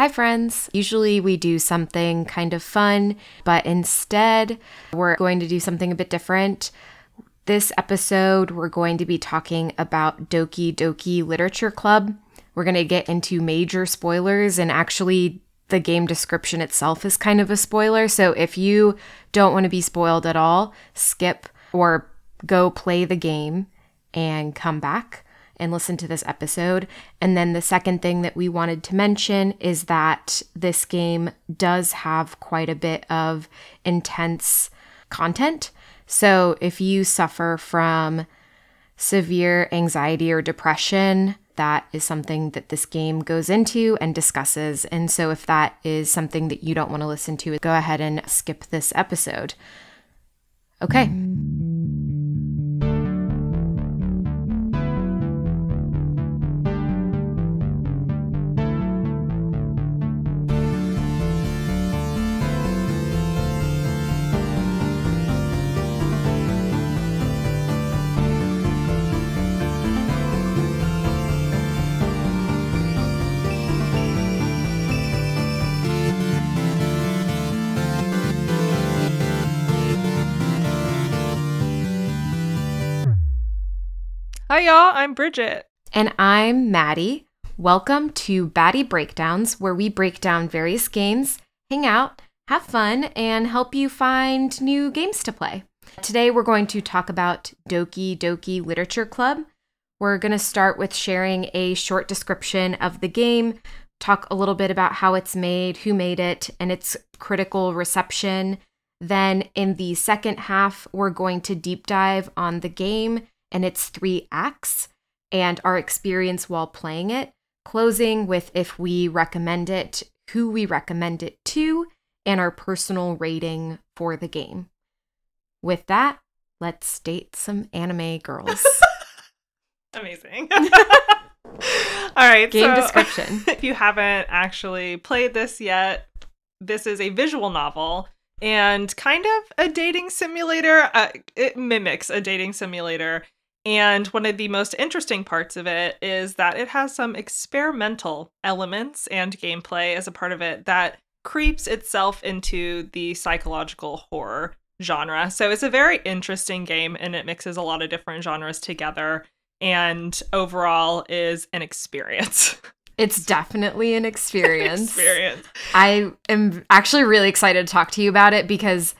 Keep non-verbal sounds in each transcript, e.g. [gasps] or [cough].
Hi, friends. Usually we do something kind of fun, but instead we're going to do something a bit different. This episode, we're going to be talking about Doki Doki Literature Club. We're going to get into major spoilers, and actually, the game description itself is kind of a spoiler. So if you don't want to be spoiled at all, skip or go play the game and come back and listen to this episode. And then the second thing that we wanted to mention is that this game does have quite a bit of intense content. So if you suffer from severe anxiety or depression, that is something that this game goes into and discusses. And so if that is something that you don't want to listen to, go ahead and skip this episode. Okay. Hi, y'all. I'm Bridget. And I'm Maddie. Welcome to Baddy Breakdowns, where we break down various games, hang out, have fun, and help you find new games to play. Today, we're going to talk about Doki Doki Literature Club. We're going to start with sharing a short description of the game, talk a little bit about how it's made, who made it, and its critical reception. Then, in the second half, we're going to deep dive on the game and its three acts and our experience while playing it, closing with if we recommend it, who we recommend it to, and our personal rating for the game. With that, let's date some anime girls. [laughs] Amazing. [laughs] All right. Game so description. [laughs] If you haven't actually played this yet, this is a visual novel and kind of a dating simulator. Uh, it mimics a dating simulator and one of the most interesting parts of it is that it has some experimental elements and gameplay as a part of it that creeps itself into the psychological horror genre. So it's a very interesting game and it mixes a lot of different genres together and overall is an experience. [laughs] It's definitely an experience. experience. I am actually really excited to talk to you about it because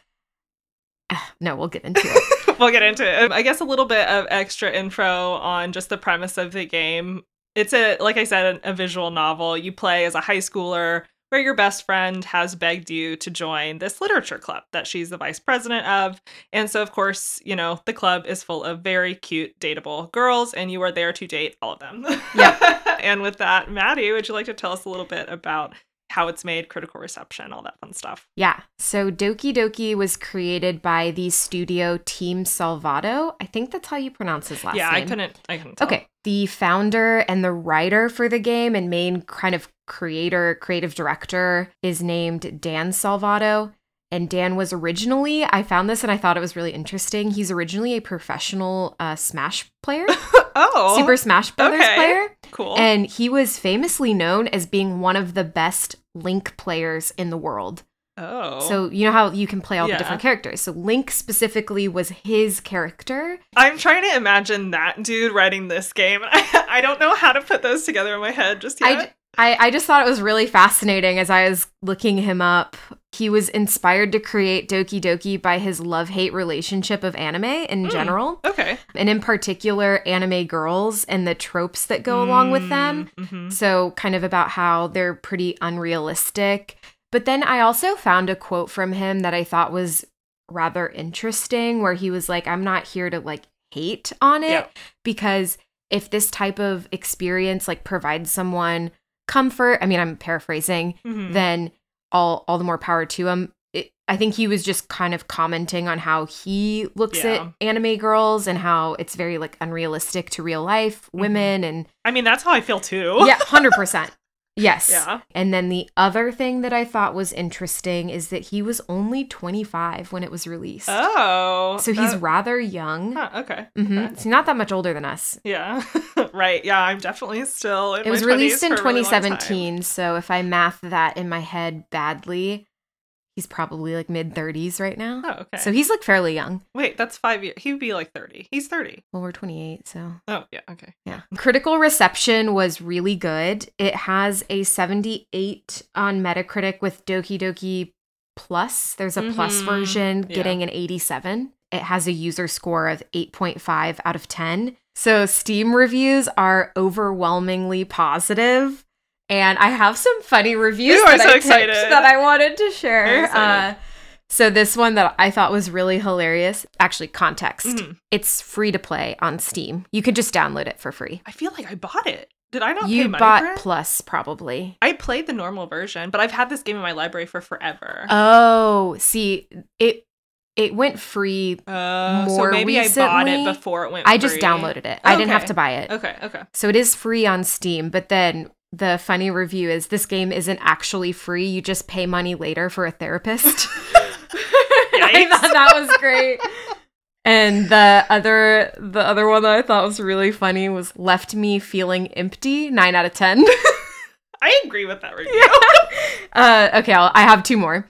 [sighs] no, we'll get into it. [laughs] we'll get into it. Um, I guess a little bit of extra info on just the premise of the game. It's a, like I said, a visual novel. You play as a high schooler where your best friend has begged you to join this literature club that she's the vice president of. And so, of course, you know, the club is full of very cute, dateable girls, and you are there to date all of them. Yeah. [laughs] and with that, Maddie, would you like to tell us a little bit about how it's made, critical reception, all that fun stuff. Yeah. So Doki Doki was created by the studio Team Salvato. I think that's how you pronounce his last yeah, name. Yeah, I couldn't I couldn't tell. Okay. The founder and the writer for the game and main kind of creator, creative director is named Dan Salvato. And Dan was originally, I found this and I thought it was really interesting. He's originally a professional uh, Smash player. [laughs] oh. Super Smash Brothers okay. player. Cool. And he was famously known as being one of the best Link players in the world. Oh. So you know how you can play all Yeah. the different characters. So Link specifically was his character. I'm trying to imagine that dude writing this game. I, [laughs] I don't know how to put those together in my head just yet. I, I just thought it was really fascinating as I was looking him up. He was inspired to create Doki Doki by his love hate relationship of anime in Mm. general, okay. and in particular, anime girls and the tropes that go along with them. Mhm. So, kind of about how they're pretty unrealistic. But then I also found a quote from him that I thought was rather interesting, where he was like, I'm not here to like hate on it Yeah. because if this type of experience like provides someone comfort, I mean, I'm paraphrasing, Mhm. then all all the more power to him. It, I think he was just kind of commenting on how he looks Yeah. at anime girls and how it's very like unrealistic to real life Mm-hmm. women and I mean, that's how I feel too. yeah, [laughs] hundred percent. Yes. Yeah. And then the other thing that I thought was interesting is that he was only 25 when it was released. Oh. so he's that- rather young. huh, okay. hmm okay. So not that much older than us. Yeah. [laughs] right. Yeah, I'm definitely still It was my 20s released in for a really 2017. So if I math that in my head badly, he's probably like mid 30s right now. Oh, okay. So he's like fairly young. Wait, that's five years. He would be like 30. He's 30. Well, we're 28, so Oh, yeah. Okay. yeah. Critical reception was really good. It has a 78 on Metacritic with Doki Doki Plus. There's a plus Mhm. version Yeah. getting an 87. It has a user score of 8.5 out of 10. So Steam reviews are overwhelmingly positive. And I have some funny reviews Ooh, that so I picked excited. that I wanted to share. Uh, so this one that I thought was really hilarious, actually context. Mhm. It's free to play on Steam. You could just download it for free. I feel like I bought it. Did I not pay You bought? Plus probably. I played the normal version, but I've had this game in my library for forever. Oh, see, it it went free. Uh, so more maybe I bought it before it went I just downloaded it. I didn't have to buy it. Okay, okay. So it is free on Steam, but then the funny review is this game isn't actually free. You just pay money later for a therapist. [laughs] I thought that was great. And the other the other one that I thought was really funny was left me feeling empty. Nine out of ten. [laughs] I agree with that review. [laughs] uh, okay, I'll, I have two more.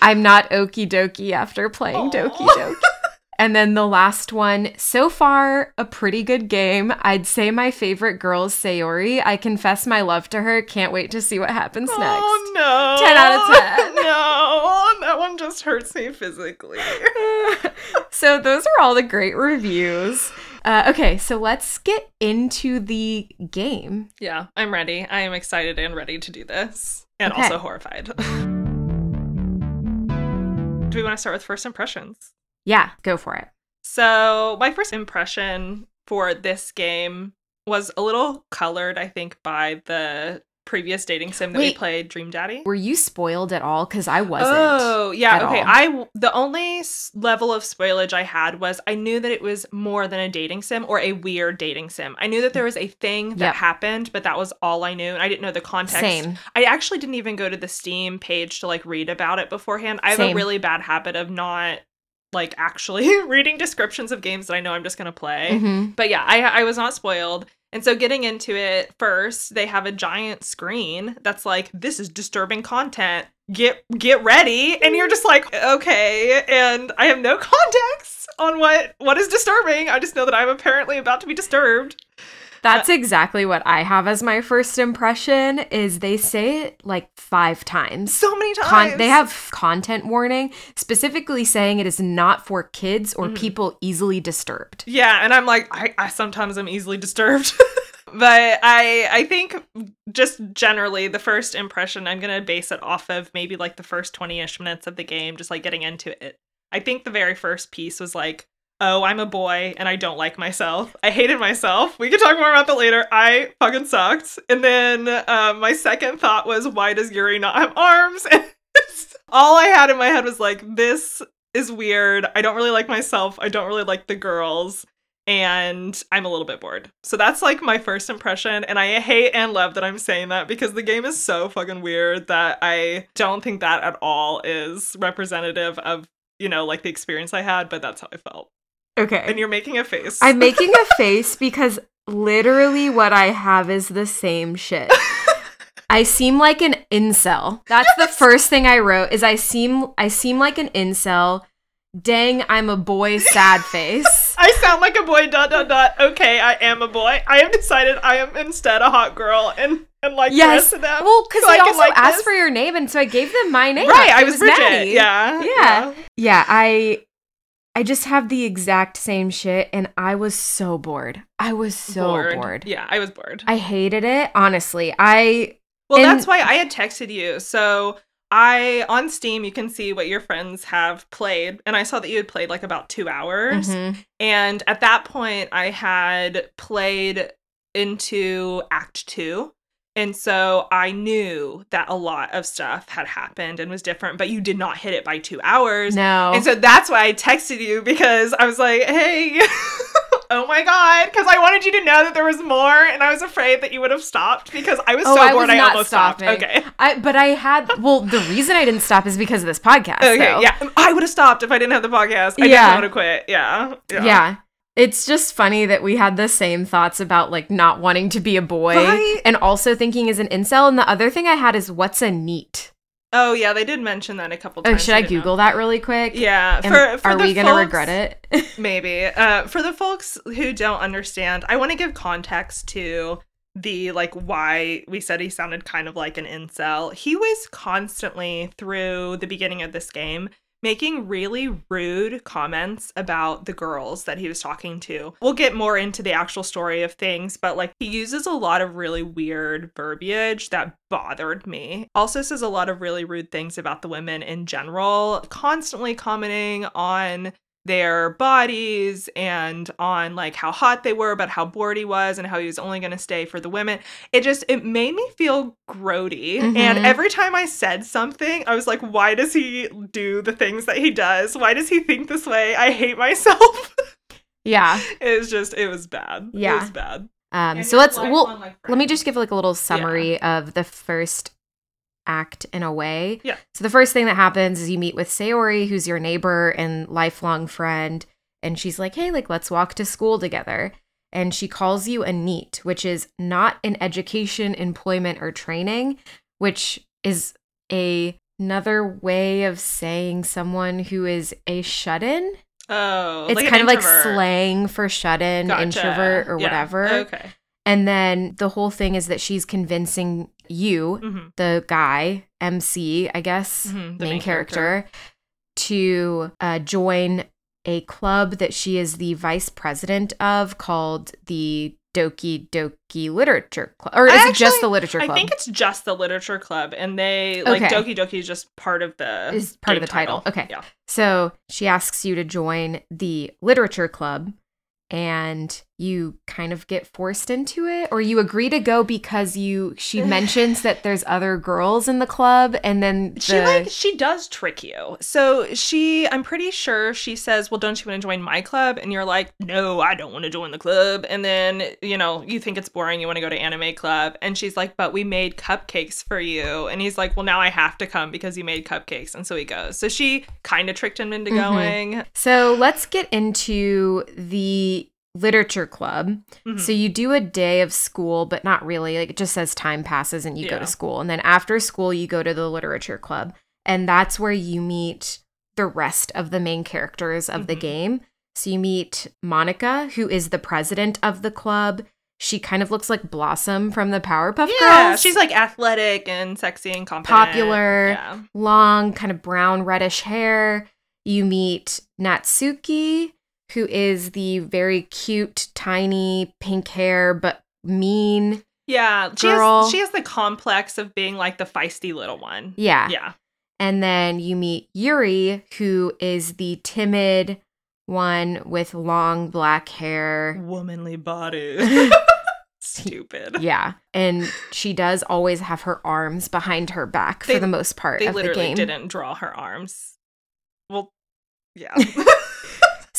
I'm not okie dokie after playing Aw. Doki Doki. And then the last one, so far, a pretty good game. I'd say my favorite girl is Sayori. I confess my love to her. Can't wait to see what happens next. Oh no. 10 out of 10. [laughs] No, that one just hurts me physically. [laughs] so those are all the great reviews. Uh, okay, so let's get into the game. Yeah, I'm ready. I am excited and ready to do this. And Okay. also horrified. [laughs] do we want to start with first impressions? Yeah, go for it. So, my first impression for this game was a little colored, I think, by the previous dating sim that we played, Dream Daddy. Were you spoiled at all? Because I wasn't. Oh, yeah. Okay. all. I the only level of spoilage I had was I knew that it was more than a dating sim or a weird dating sim. I knew that there was a thing that Yep. happened, but that was all I knew, and I didn't know the context. Same. I actually didn't even go to the Steam page to like read about it beforehand. I have Same. a really bad habit of not like actually [laughs] reading descriptions of games that I know I'm just gonna play. Mhm. But yeah, I I was not spoiled. And so getting into it first, they have a giant screen that's like this is disturbing content. Get get ready. And you're just like, okay, and I have no [laughs] context on what what is disturbing. I just know that I'm apparently about to be disturbed. That's exactly what I have as my first impression. Is they say it like five times. So many Con- times. they have content warning specifically saying it is not for kids or Mhm. people easily disturbed. Yeah, and I'm like, I, I sometimes am easily disturbed. [laughs] but I I think just generally the first impression I'm gonna base it off of maybe like the first 20-ish minutes of the game, just like getting into it. I think the very first piece was like, oh, I'm a boy and I don't like myself. I hated myself. We can talk more about that later. I fucking sucked. And then uh, my second thought was, why does Yuri not have arms? [laughs] All I had in my head was like, this is weird. I don't really like myself. I don't really like the girls. And I'm a little bit bored. So that's like my first impression. And I hate and love that I'm saying that because the game is so fucking weird that I don't think that at all is representative of, you know, like the experience I had, but that's how I felt. Okay. And you're making a face. I'm making a [laughs] face because literally what I have is the same shit. [laughs] I seem like an incel. That's the first thing I wrote is I seem I seem like an incel. Dang, I'm a boy sad face. [laughs] I sound like a boy, dot, dot, dot. Okay, I am a boy. I have decided I am instead a hot girl and, and like the yes. rest of them. Well, because so they I also like asked this. for your name, and so I gave them my name. Right, I It was, Bridget. Yeah. Yeah. Yeah, I I just have the exact same shit and I was so bored. I was so bored. Yeah, I was bored. I hated it, honestly. I Well, And- that's why I had texted you. So I on Steam you can see what your friends have played, and I saw that you had played like about two hours. Mhm. And at that point, I had played into Act Two. And so I knew that a lot of stuff had happened and was different, but you did not hit it by two hours. No. And so that's why I texted you because I was like, hey, [laughs] Oh my god, because I wanted you to know that there was more, and I was afraid that you would have stopped because I was Oh, so I bored was I almost stopping. stopped. Okay. I, but I had, well, the reason I didn't stop is because of this podcast. Okay, though. yeah. I would have stopped if I didn't have the podcast. I Yeah. didn't want to quit. Yeah. Yeah. It's just funny that we had the same thoughts about like not wanting to be a boy Right? and also thinking as an incel. And the other thing I had is what's a NEET? Oh yeah, they did mention that a couple Oh, times. should I know. Google that really quick? Yeah. For, for are we gonna regret it? [laughs] Maybe. Uh, for the folks who don't understand, I want to give context to the like why we said he sounded kind of like an incel. He was constantly through the beginning of this game making really rude comments about the girls that he was talking to. We'll get more into the actual story of things, but like he uses a lot of really weird verbiage that bothered me. Also says a lot of really rude things about the women in general, constantly commenting on their bodies and on like how hot they were, but how bored he was and how he was only going to stay for the women. It just it made me feel grody. And Mhm. every time I said something, I was like, why does he do the things that he does? Why does he think this way? I hate myself. [laughs] yeah. it was just it was bad. It Yeah. was bad. Um, And so let's, we'll, lifelong, like, let me just give like a little summary of the first act in a way. Yeah. So the first thing that happens is you meet with Sayori, who's your neighbor and lifelong friend, and she's like, "Hey, like let's walk to school together." And she calls you a NEET, which is not an education, employment, or training, which is a another way of saying someone who is a shut-in. Oh, It's like kind of like slang for shut-in, Gotcha. introvert, or Yeah. whatever. Okay. And then the whole thing is that she's convincing you, hmm the guy, MC, I guess, Mhm, the main, main character, to uh, join a club that she is the vice president of called the Doki Doki Literature Club. Or is I it just the Literature Club? I think it's just the literature club, and they like Okay. Doki Doki is just part of the Is part of the title. Okay. Yeah. So she asks you to join the literature club and you kind of get forced into it or you agree to go because you she [sighs] mentions that there's other girls in the club and then the, She like she does trick you. So she I'm pretty sure she says, "Well, don't you want to join my club?" And you're like, "No, I don't want to join the club." And then, you know, you think it's boring, you want to go to anime club, and she's like, "But we made cupcakes for you." And he's like, "Well, now I have to come because you made cupcakes." And so he goes. So she kind of tricked him into Mhm. going. So let's get into the literature club. Mhm. So you do a day of school, but not really. Like it just says time passes and you go to school. And then after school, you go to the literature club. And that's where you meet the rest of the main characters of the Mhm. game. So you meet Monika, who is the president of the club. She kind of looks like Blossom from the Powerpuff yeah, Girls. she's like athletic and sexy and confident. Popular. Yeah. long, kind of brown, reddish hair. You meet Natsuki, who is the very cute, tiny, pink hair, but mean. Yeah, she Girl. has she has the complex of being like the feisty little one. Yeah. Yeah. And then you meet Yuri, who is the timid one with long black hair. Womanly body. [laughs] Stupid. Yeah. And she does always have her arms behind her back for They- the most part They of the literally game. didn't draw her arms. Well, yeah. [laughs]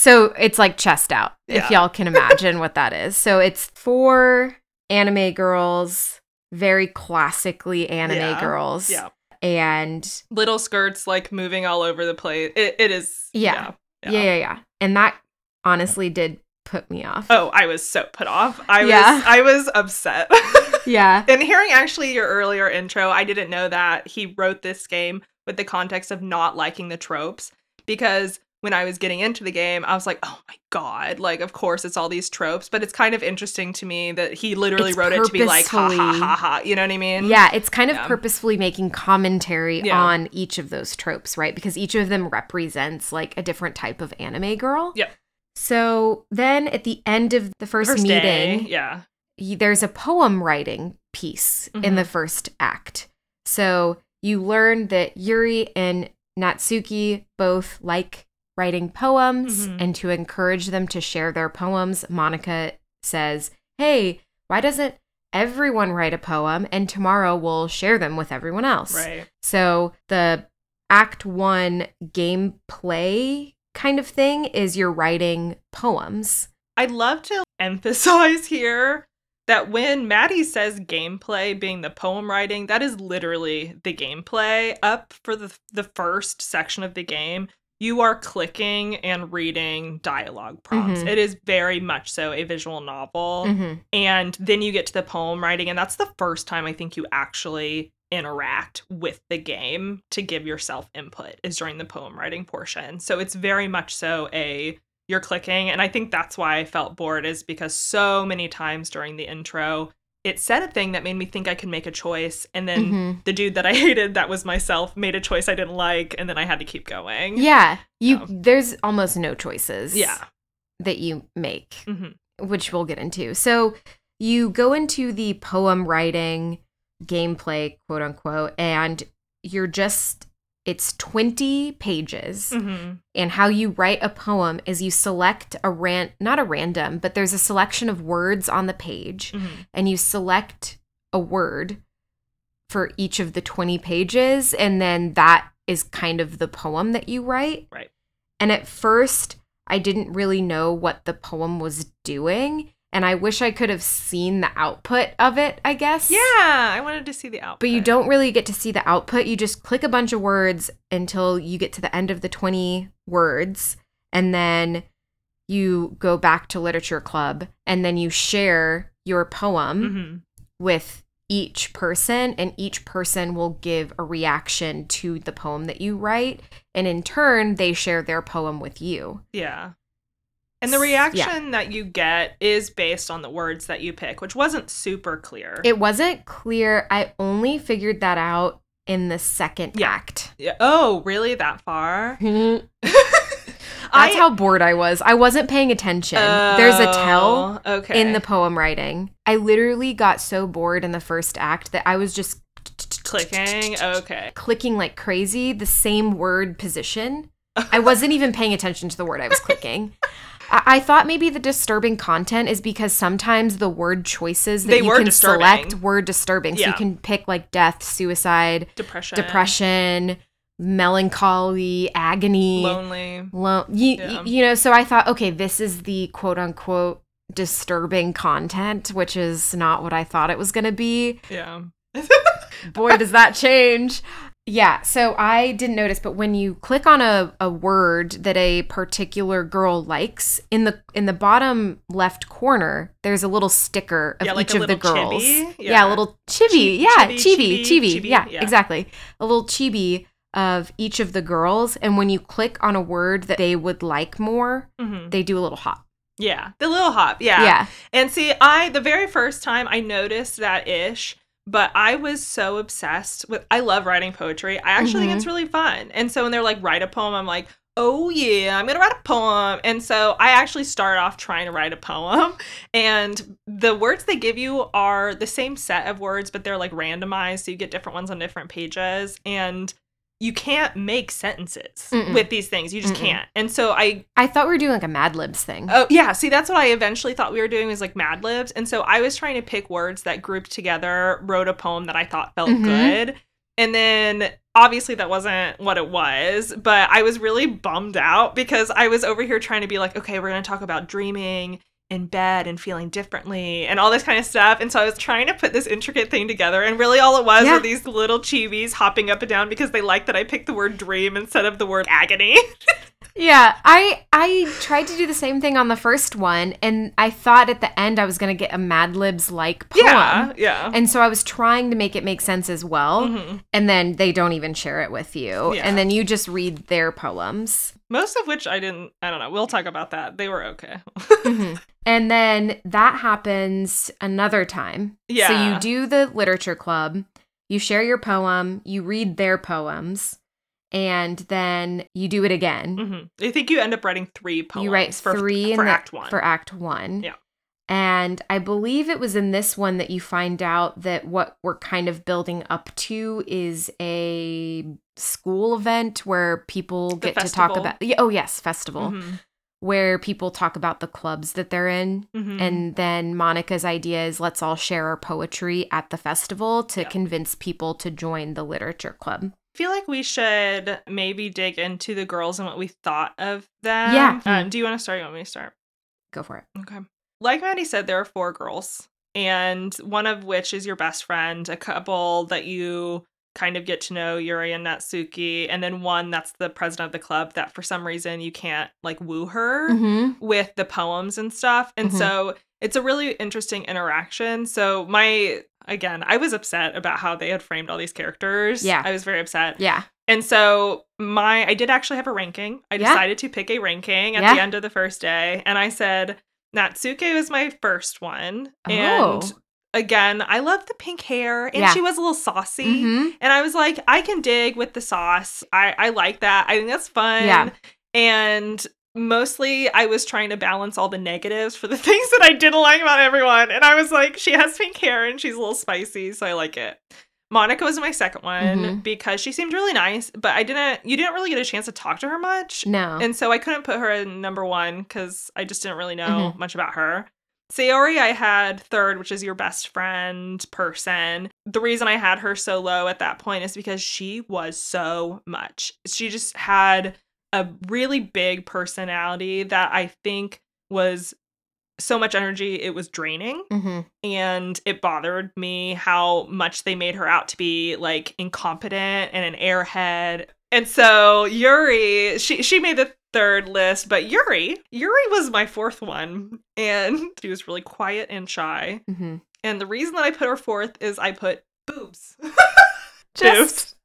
So it's like chest out, if y'all can imagine what that is. So it's four anime girls, very classically anime Yeah. girls. yeah. And Little skirts like moving all over the place. It, it is. Yeah. Yeah. yeah. yeah, yeah, And that honestly did put me off. Oh, I was so put off. I Yeah. was I was upset. [laughs] yeah. and hearing actually your earlier intro, I didn't know that he wrote this game with the context of not liking the tropes because when I was getting into the game, I was like, "Oh my god, like of course it's all these tropes, but it's kind of interesting to me that he literally It's wrote it to be like ha ha ha ha, you know what I mean? Yeah, it's kind of Yeah. purposefully making commentary Yeah. on each of those tropes, right? Because each of them represents like a different type of anime girl. Yep. So then at the end of the first, First day, meeting, yeah. y- there's a poem writing piece in Mhm. the first act. So you learn that Yuri and Natsuki both like writing poems, Mhm. and to encourage them to share their poems, Monika says, Hey, why doesn't everyone write a poem and tomorrow we'll share them with everyone else? Right. So the act one gameplay kind of thing is you're writing poems I'd love to emphasize here that when Maddie says gameplay being the poem writing, that is literally the gameplay. Up for the the first section of the game, you are clicking and reading dialogue prompts. Mhm. It is very much so a visual novel. Mhm. And then you get to the poem writing, and that's the first time I think you actually interact with the game to give yourself input is during the poem writing portion. So it's very much so a you're clicking, and I think that's why I felt bored is because so many times during the intro it said a thing that made me think I could make a choice, and then Mhm. the dude that I [laughs] hated, that was myself, made a choice I didn't like, and then I had to keep going. Yeah, you. Oh. There's almost no choices. Yeah. that you make, hmm which we'll get into. So you go into the poem writing gameplay, quote unquote, and you're just. It's 20 pages. hmm And how you write a poem is you select a ran not a random, but there's a selection of words on the page hmm and you select a word for each of the 20 pages and then that is kind of the poem that you write. Right. And at first I didn't really know what the poem was doing and I wish I could have seen the output of it, I guess. Yeah, I wanted to see the output. But you don't really get to see the output. You just click a bunch of words until you get to the end of the 20 words. And then you go back to literature club and then you share your poem hmm with each person. And each person will give a reaction to the poem that you write. And in turn, they share their poem with you. Yeah. And the S- yeah. reaction that you get is based on the words that you pick, which wasn't super clear. It wasn't clear. I only figured that out in the second Yeah. act. Yeah. Oh, really? That far? [laughs] [laughs] That's how bored I was. I wasn't paying attention. There's a tell Oh, okay. in the poem writing. I literally got so bored in the first act that I was just clicking. Okay. clicking like crazy, the same word position. I wasn't even paying attention to the word I was clicking. [laughs] I-, I thought maybe the disturbing content is because sometimes the word choices that They you were can disturbing. select were disturbing. So you can pick like death, suicide, Depression. depression, melancholy, agony. Lonely. Lo- you, Yeah. you know, so I thought, okay, this is the quote unquote disturbing content, which is not what I thought it was going to be. Yeah. [laughs] Boy, does that change. Yeah, so I didn't notice, but when you click on a, a word that a particular girl likes, in the in the bottom left corner, there's a little sticker of Yeah, like each of the girls. Yeah. Yeah. a little chibi. Chi- yeah, chibi, chibi, chibi, chibi. chibi, Yeah, yeah. exactly. A little chibi of each of the girls, and when you click on a word that they would like more, hmm they do a little hop. Yeah. The little hop. Yeah. yeah. And see, I the very first time I noticed that ish, but I was so obsessed with I love writing poetry. I actually think Mhm. it's really fun. And so when they're like write a poem, I'm like, "Oh yeah, I'm going to write a poem." And so I actually start off trying to write a poem, [laughs] and the words they give you are the same set of words, but they're like randomized, so you get different ones on different pages and you can't make sentences Mm-mm. with these things. You just Mm-mm. can't. And so I I thought we were doing like a Mad Libs thing. Oh yeah, see that's what I eventually thought we were doing was like Mad Libs, and so I was trying to pick words that grouped together, wrote a poem that I thought felt Mhm. good, and then obviously that wasn't what it was, but I was really bummed out because I was over here trying to be like, okay, we're gonna talk about dreaming in bed and feeling differently and all this kind of stuff, and so I was trying to put this intricate thing together, and really all it was Yeah. were these little chibis hopping up and down because they liked that I picked the word dream instead of the word agony. [laughs] Yeah, I I tried to do the same thing on the first one, and I thought at the end I was gonna get a Mad Libs like poem. yeah, yeah. And so I was trying to make it make sense as well. Mhm. And then they don't even share it with you. Yeah. And then you just read their poems. Most of which I didn't, I don't know. We'll talk about that. They were okay. Mhm. And then that happens another time. Yeah. So you do the literature club, you share your poem, you read their poems, and then you do it again. hmm I think you end up writing three poems. You write for, three in for the- Act One. For Act One. Yeah. And I believe it was in this one that you find out that what we're kind of building up to is a school event where people get to talk about. Oh, yes, festival, Mhm. where people talk about the clubs that they're in. Mhm. And then Monika's idea is let's all share our poetry at the festival to Yeah. convince people to join the literature club. I feel like we should maybe dig into the girls and what we thought of them. Yeah. Um, do you want to start? You want me to start? Go for it. Okay. Like Maddie said, there are four girls, and one of which is your best friend, a couple that you kind of get to know Yuri and Natsuki, and then one that's the president of the club that for some reason you can't like woo her Mm-hmm. with the poems and stuff. And Mhm. so it's a really interesting interaction. So my again, I was upset about how they had framed all these characters. Yeah. I was very upset. Yeah. And so my I did actually have a ranking. I Yeah. decided to pick a ranking at Yeah. the end of the first day and I said Natsuki was my first one. Oh. And again, I love the pink hair and Yeah. she was a little saucy. Mm-hmm. And I was like, I can dig with the sauce. I, I like that. I think that's fun. Yeah. And mostly I was trying to balance all the negatives for the [laughs] things that I didn't like about everyone. And I was like, she has pink hair and she's a little spicy, so I like it. Monika was my second one Mhm. because she seemed really nice, but I didn't you didn't really get a chance to talk to her much. No. And so I couldn't put her in number one because I just didn't really know Mhm. much about her. Sayori, I had third, which is your best friend person. The reason I had her so low at that point is because she was so much. She just had a really big personality that I think was so much energy, it was draining mm-hmm. and it bothered me how much they made her out to be like incompetent and an airhead. And so Yuri, she she made the third list, but Yuri, Yuri was my fourth one, and [laughs] she was really quiet and shy. Mm-hmm. And the reason that I put her fourth is I put boobs. [laughs] Just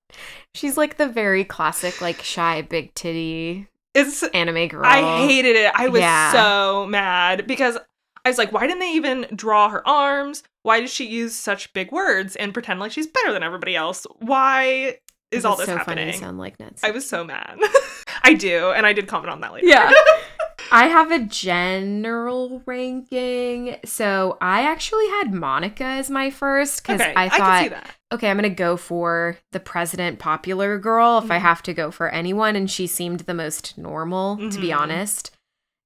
she's like the very classic, like shy, big titty It's anime girl. I hated it. I was Yeah. so mad because I was like, why didn't they even draw her arms? Why did she use such big words and pretend like she's better than everybody else? Why is all this so happening? Funny sound like Nancy. I was so mad. [laughs] I do, and I did comment on that later. Yeah. [laughs] I have a general ranking. So I actually had Monika as my first because okay, I I, thought, see that. okay, I'm going to go for the president popular girl if I Mhm. have to go for anyone. And she seemed the most normal, to be Mhm. honest.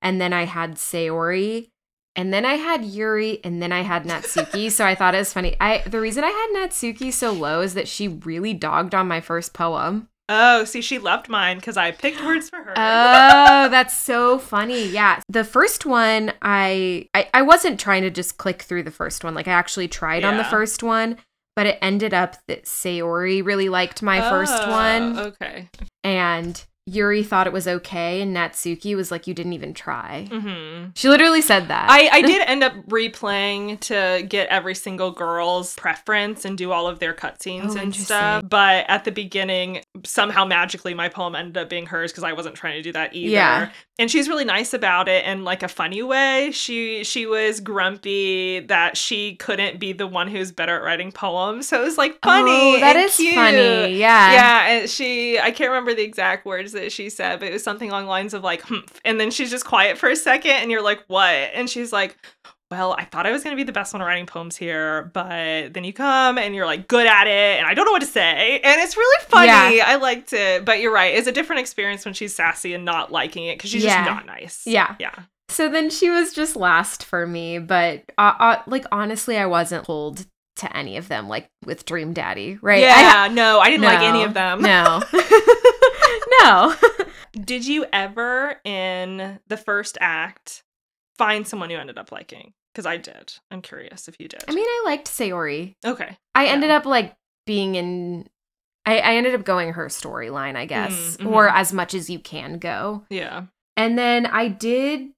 And then I had Sayori. And then I had Yuri, and then I had Natsuki. so I thought it was funny. I the reason I had Natsuki so low is that she really dogged on my first poem. Oh, see, she loved mine because I picked words for her. Oh, that's so funny. Yeah. The first one, I, I I wasn't trying to just click through the first one. Like I actually tried on the first one, but it ended up that Sayori really liked my first one. Okay. and Yuri thought it was okay and Natsuki was like you didn't even try. hmm She literally said that. I, I [laughs] did end up replaying to get every single girl's preference and do all of their cutscenes Oh, and stuff. But at the beginning, somehow magically my poem ended up being hers because I wasn't trying to do that either. Yeah. And she's really nice about it in like a funny way. She she was grumpy that she couldn't be the one who's better at writing poems. So it was like oh, funny. Oh, that is cute. funny. Yeah. Yeah, and she I can't remember the exact words that she said, but it was something along the lines of like, humph. And then she's just quiet for a second and you're like, what? And she's like, Well, I thought I was gonna be the best one at writing poems here, but then you come and you're like good at it, and I don't know what to say. And it's really funny. Yeah. I liked it. But you're right, it's a different experience when she's sassy and not liking it because she's Yeah. just not nice. Yeah. Yeah. So then she was just last for me, but uh, uh, like honestly, I wasn't pulled to any of them, like with Dream Daddy, right? I Yeah, no, I didn't like any of them. No. [laughs] [laughs] no. Did you ever in the first act find someone you ended up liking? Because I did. I'm curious if you did. I mean, I liked Sayori. okay. I Yeah. ended up like being in. I, I ended up going her storyline, I guess, Mm, or mhm. as much as you can go. Yeah. And then I did.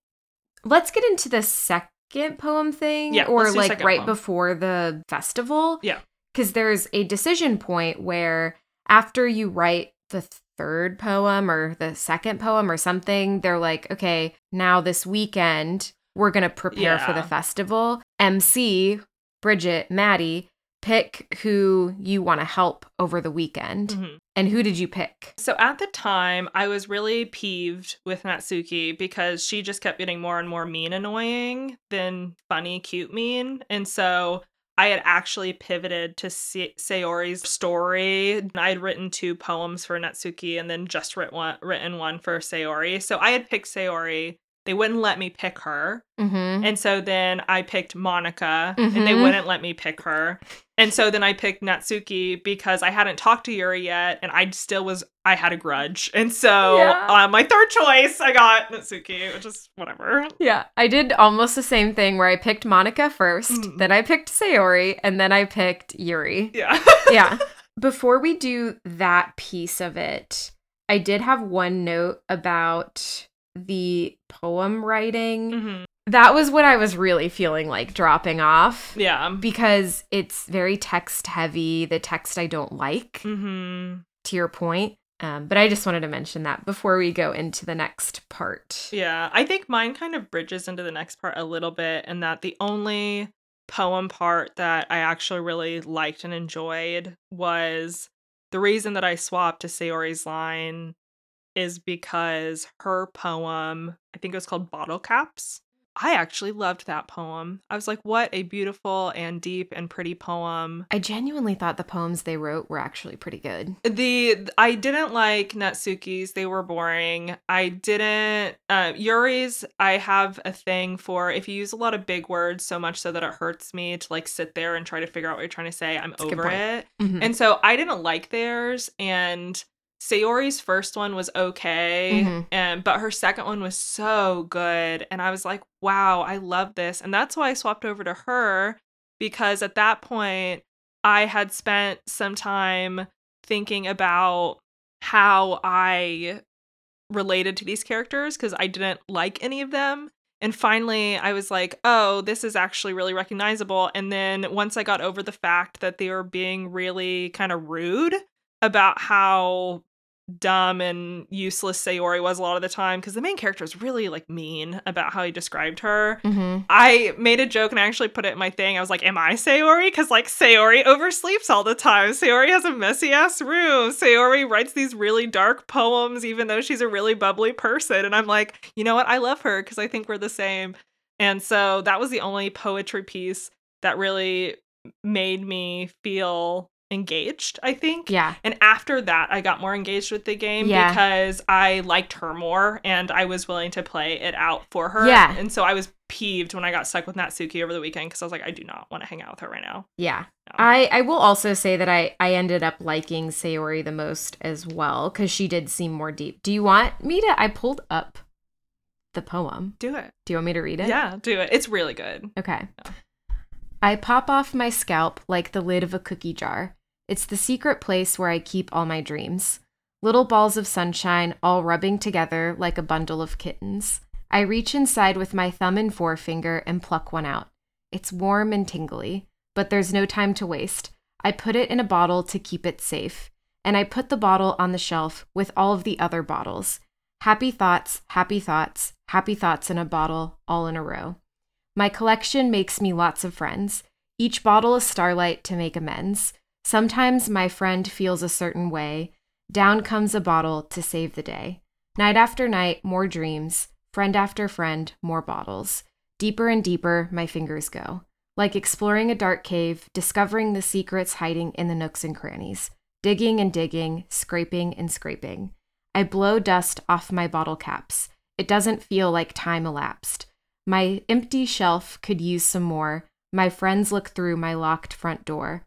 Let's get into the second poem thing, Yeah, or like right poem. before the festival. Yeah. because there's a decision point where after you write the third poem or the second poem or something, they're like, okay, now this weekend we're gonna prepare for the festival. MC, Bridget, Maddie, pick who you want to help over the weekend. Mhm. And who did you pick? So at the time, I was really peeved with Natsuki because she just kept getting more and more mean annoying than funny, cute mean. And so I had actually pivoted to Se- Sayori's story. I had written two poems for Natsuki and then just writ one, written one for Sayori. So I had picked Sayori they wouldn't let me pick her. Mm-hmm. And so then I picked Monika and they Mhm. wouldn't let me pick her. And so then I picked Natsuki because I hadn't talked to Yuri yet and I still was I had a grudge. And so Yeah. uh, my third choice I got Natsuki, which is whatever. Yeah, I did almost the same thing where I picked Monika first, Mm. then I picked Sayori, and then I picked Yuri. Yeah. [laughs] yeah. [laughs] Before we do that piece of it, I did have one note about the poem writing. Mhm. That was what I was really feeling like dropping off Yeah. because it's very text heavy, the text I don't like, hmm to your point. Um, but I just wanted to mention that before we go into the next part. Yeah, I think mine kind of bridges into the next part a little bit, and that the only poem part that I actually really liked and enjoyed was the reason that I swapped to Sayori's line is because her poem, I think it was called Bottle Caps. I actually loved that poem. I was like, what a beautiful and deep and pretty poem. I genuinely thought the poems they wrote were actually pretty good. The I didn't like Natsuki's. They were boring. I didn't uh Yuri's I have a thing for if you use a lot of big words so much so that it hurts me to like sit there and try to figure out what you're trying to say. I'm good over it. Mhm. And so I didn't like theirs and Sayori's first one was okay, Mhm. and but her second one was so good and I was like, "Wow, I love this." And that's why I swapped over to her because at that point I had spent some time thinking about how I related to these characters because I didn't like any of them. And finally, I was like, oh, this is actually really recognizable. And then once I got over the fact that they were being really kind of rude about how dumb and useless Sayori was a lot of the time, because the main character is really like mean about how he described her. Mhm. I made a joke and I actually put it in my thing. I was like, Am I Sayori? Because like Sayori oversleeps all the time. Sayori has a messy ass room. Sayori writes these really dark poems, even though she's a really bubbly person. And I'm like, you know what? I love her because I think we're the same. And so that was the only poetry piece that really made me feel engaged, I think. Yeah. And after that, I got more engaged with the game Yeah. because I liked her more and I was willing to play it out for her. Yeah. And so I was peeved when I got stuck with Natsuki over the weekend because I was like, I do not want to hang out with her right now. Yeah. No. I, I will also say that I, I ended up liking Sayori the most as well because she did seem more deep. Do you want me to? I pulled up the poem. Do it. Do you want me to read it? Yeah, do it. It's really good. Okay. Yeah. I pop off my scalp like the lid of a cookie jar. It's the secret place where I keep all my dreams. Little balls of sunshine all rubbing together like a bundle of kittens. I reach inside with my thumb and forefinger and pluck one out. It's warm and tingly, but there's no time to waste. I put it in a bottle to keep it safe, and I put the bottle on the shelf with all of the other bottles. Happy thoughts, happy thoughts, happy thoughts in a bottle, all in a row. My collection makes me lots of friends. Each bottle is starlight to make amends. Sometimes my friend feels a certain way. Down comes a bottle to save the day. Night after night, more dreams. Friend after friend, more bottles. Deeper and deeper, my fingers go. Like exploring a dark cave, discovering the secrets hiding in the nooks and crannies. Digging and digging, scraping and scraping. I blow dust off my bottle caps. It doesn't feel like time elapsed. My empty shelf could use some more. My friends look through my locked front door.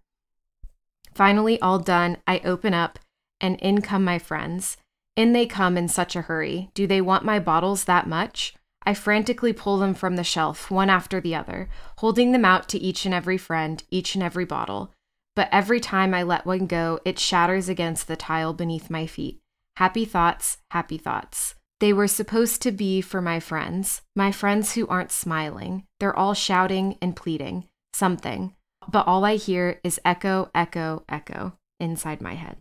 Finally, all done, I open up, and in come my friends. In they come in such a hurry. Do they want my bottles that much? I frantically pull them from the shelf, one after the other, holding them out to each and every friend, each and every bottle. But every time I let one go, it shatters against the tile beneath my feet. Happy thoughts, happy thoughts. They were supposed to be for my friends, my friends who aren't smiling. They're all shouting and pleading something, but all I hear is echo, echo, echo inside my head.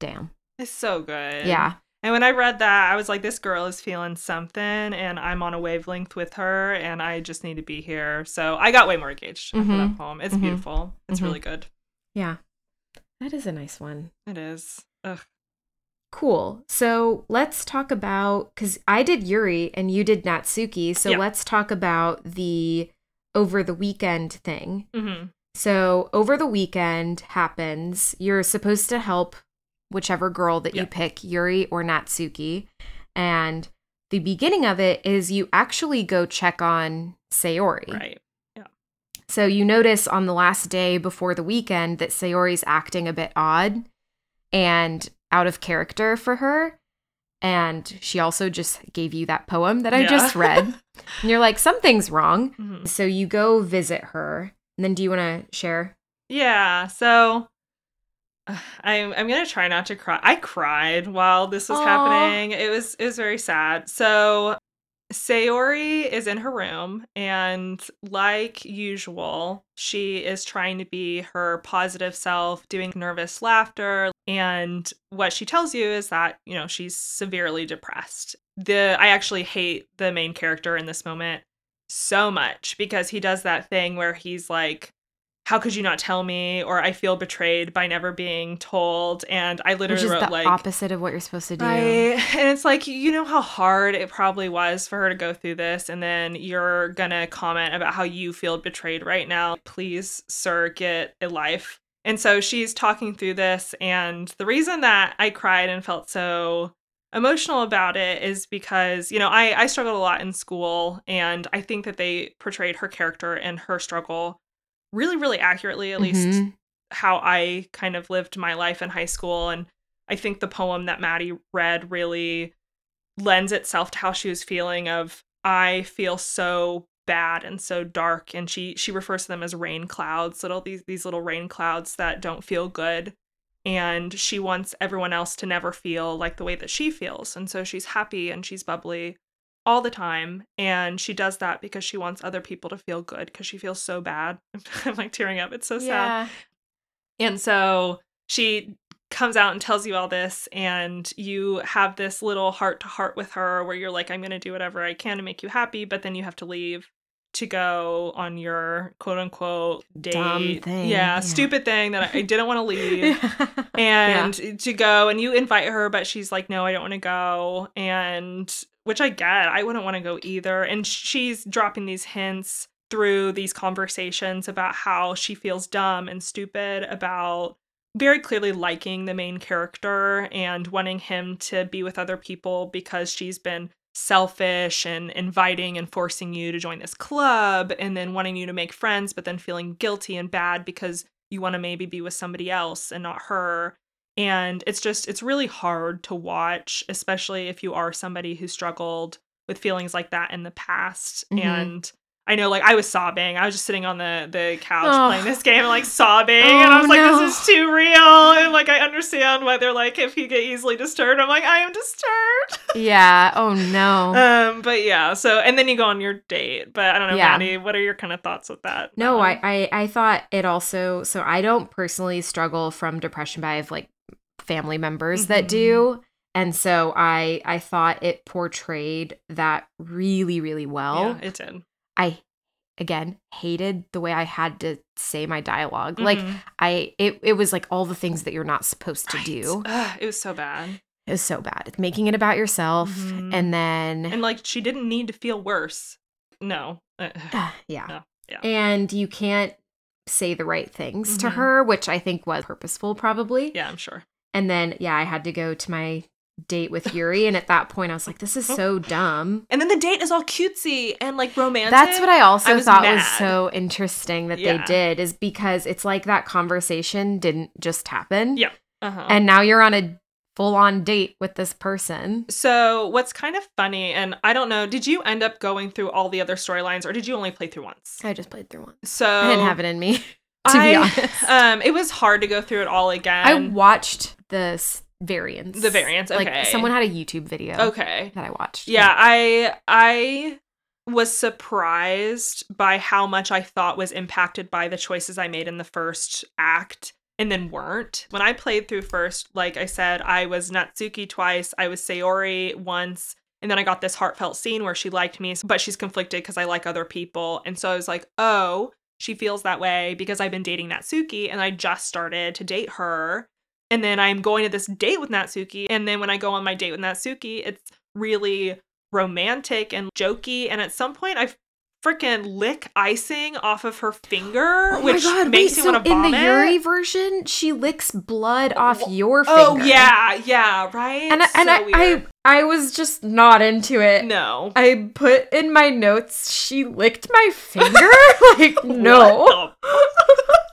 Damn. It's so good. Yeah. And when I read that, I was like, this girl is feeling something, and I'm on a wavelength with her, and I just need to be here. So I got way more engaged Mhm. that poem. It's Mhm. beautiful. It's Mhm. really good. Yeah. That is a nice one. It is. Ugh. Cool. So let's talk about because I did Yuri and you did Natsuki. So Yeah. let's talk about the over the weekend thing. hmm So over the weekend happens. You're supposed to help whichever girl that you pick, Yuri or Natsuki. And the beginning of it is you actually go check on Sayori. Right. So you notice on the last day before the weekend that Sayori's acting a bit odd and out of character for her. And she also just gave you that poem that I Yeah. just [laughs] read. And you're like, something's wrong. Mhm. So you go visit her. And then do you want to share? Yeah. So uh, I'm I'm gonna try not to cry. I cried while this was Aw. happening. It was it was very sad. So Sayori is in her room, and like usual, she is trying to be her positive self, doing nervous laughter. And what she tells you is that, you know, she's severely depressed. The I actually hate the main character in this moment so much because he does that thing where he's like, How could you not tell me? Or I feel betrayed by never being told. And I literally Which is wrote the like opposite of what you're supposed to do. Right. [laughs] And it's like, you know how hard it probably was for her to go through this. And then you're going to comment about how you feel betrayed right now. Please, sir, get a life. And so she's talking through this. And the reason that I cried and felt so emotional about it is because, you know, I, I struggled a lot in school. And I think that they portrayed her character and her struggle really, really accurately, at least Mhm. how I kind of lived my life in high school. And I think the poem that Maddie read really lends itself to how she was feeling of I feel so bad and so dark and she she refers to them as rain clouds little these these little rain clouds that don't feel good and she wants everyone else to never feel like the way that she feels and so she's happy and she's bubbly all the time and she does that because she wants other people to feel good because she feels so bad [laughs] i'm like tearing up it's so sad Yeah. and so she comes out and tells you all this, and you have this little heart to heart with her where you're like, I'm going to do whatever I can to make you happy, but then you have to leave to go on your quote unquote date. Dumb thing, Yeah, yeah. stupid thing that I, I didn't want to [laughs] leave. and to go and you invite her but she's like no i don't want to go and which i get i wouldn't want to go either and she's dropping these hints through these conversations about how she feels dumb and stupid about very clearly liking the main character and wanting him to be with other people because she's been selfish and inviting and forcing you to join this club and then wanting you to make friends but then feeling guilty and bad because you want to maybe be with somebody else and not her and it's just it's really hard to watch especially if you are somebody who struggled with feelings like that in the past Mhm. and I know, like I was sobbing. I was just sitting on the the couch Oh. playing this game, and, like [laughs] sobbing, and I Oh, was like, no. "This is too real." And like, I understand why they're like, if you get easily disturbed, I'm like, I am disturbed. yeah. Oh no. Um, but yeah. So, and then you go on your date. But I don't know, Yeah. Maddie. What are your kind of thoughts with that? No, that I. I I thought it also so I don't personally struggle from depression, but I have like family members that Mhm. do. And so I I thought it portrayed that really, really well. yeah, it did. I again hated the way I had to say my dialogue. Like Mhm. I it, it was like all the things that you're not supposed to Right. do. Ugh, it was so bad. It was so bad. It's making it about yourself. Mhm. And then And like, she didn't need to feel worse. No. Uh, yeah. No, yeah. And you can't say the right things to Mhm. her, which I think was purposeful probably. yeah, I'm sure. And then yeah, I had to go to my date with Yuri and at that point I was like this is so dumb. And then the date is all cutesy and like romantic. That's what I also I was thought was so interesting that Yeah. they did is because it's like that conversation didn't just happen. Yeah. Uh-huh. And now you're on a full on date with this person. So, what's kind of funny, and I don't know, did you end up going through all the other storylines or did you only play through once? I just played through one. So, I didn't have it in me, [laughs] to I- be honest. Um, it was hard to go through it all again. I watched the variants. The variants, okay. Like someone had a YouTube video okay. that I watched. Yeah, I I was surprised by how much I thought was impacted by the choices I made in the first act and then weren't. When I played through first, like I said, I was Natsuki twice, I was Sayori once, and then I got this heartfelt scene where she liked me, but she's conflicted because I like other people. And so I was like, oh, she feels that way because I've been dating Natsuki and I just started to date her. And then I'm going to this date with Natsuki. And then when I go on my date with Natsuki, it's really romantic and jokey. And at some point, I freaking lick icing off of her finger, Oh which god, makes wait, me so want to vomit. in the Yuri version, she licks blood off your oh, finger. oh yeah, yeah, right. And I, and So I, I. I was just not into it. no. I put in my notes she licked my finger. [laughs] like [laughs] no. [laughs]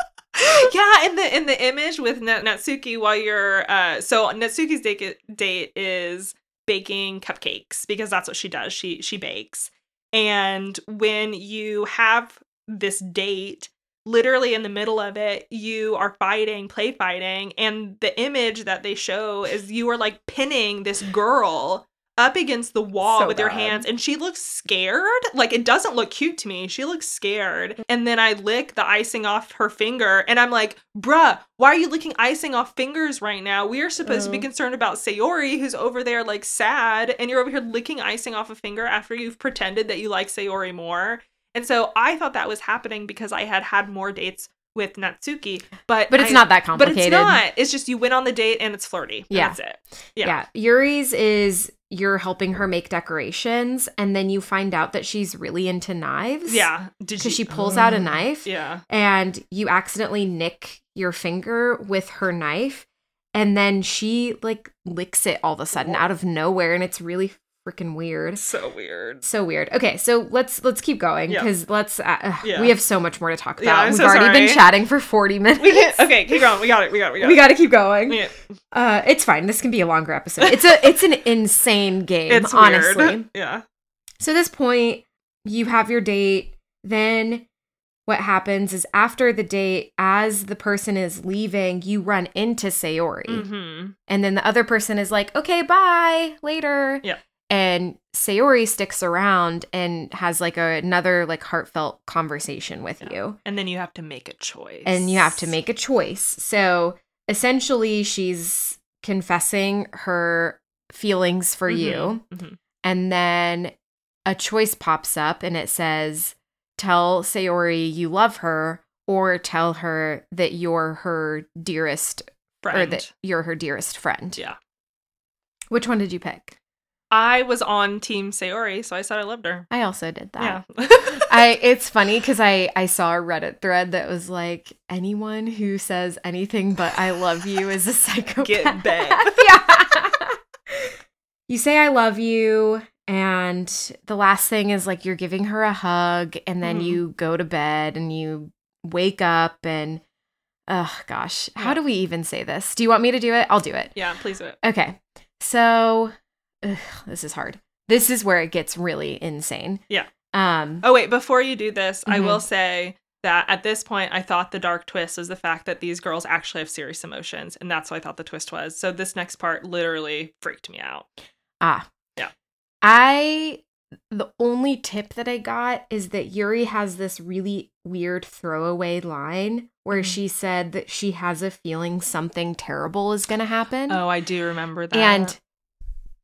[laughs] Yeah, in the in the image with Natsuki while you're uh so Natsuki's date date is baking cupcakes because that's what she does. She she bakes. And when you have this date literally in the middle of it you are fighting play fighting and the image that they show is you are like pinning this girl up against the wall So with bad. hands and she looks scared. Like it doesn't look cute to me. She looks scared. And then i lick the icing off her finger and i'm like bruh why are you licking icing off fingers right now? We are supposed to be Oh. concerned about sayori who's over there like sad and you're over here licking icing off a finger after you've pretended that you like sayori more. And so i thought that was happening because i had had more dates with natsuki but But it's I- not that but complicated. it's not it's just you went on the date and it's flirty Yeah. that's it Yeah. Yeah. Yuri's is you're helping her make decorations and then you find out that she's really into knives. yeah did Because she pulls out a Oh, knife yeah and you accidentally nick your finger with her knife and then she like licks it all of a sudden out of nowhere and it's really freaking weird. so weird So weird. Okay, so let's let's keep going because let's. Uh, ugh, Yeah. We have so much more to talk about. Yeah, We've so already been chatting for forty minutes. we can okay keep going we got it we got it we got We it got to keep going. Yeah. Uh, it's fine. This can be a longer episode. It's a it's an insane game. it's honestly. weird. yeah So at this point, you have your date. Then what happens is after the date, as the person is leaving, you run into Sayori. mm-hmm. And then the other person is like, okay, bye, later. Yeah. And Sayori sticks around and has like a, another like heartfelt conversation with Yeah. you. and then you have to make a choice And you have to make a choice. So essentially, she's confessing her feelings for you. Mhm. And then a choice pops up and it says, tell Sayori you love her or tell her that you're her dearest or friend that you're her dearest friend. yeah Which one did you pick? I was on team sayori so i said i loved her I also did that. yeah [laughs] I [laughs] it's funny because I I saw a Reddit thread that was like anyone who says anything but I love you is a [laughs] psychopath. Get bent. yeah. you say I love you, and the last thing is like you're giving her a hug, and then Mhm. you go to bed and you wake up and oh gosh, how Yeah. do we even say this? Do you want me to do it? I'll do it. yeah please do it Okay. So ugh, this is hard. This is where it gets really insane. Yeah. Um oh wait before you do this i Mhm. will say that at this point i thought the dark twist was the fact that these girls actually have serious emotions and that's what i thought the twist was so this next part literally freaked me out Ah. Yeah. I the only tip that I got is that Yuri has this really weird throwaway line where Mhm. she said that she has a feeling something terrible is going to happen. oh i do remember that and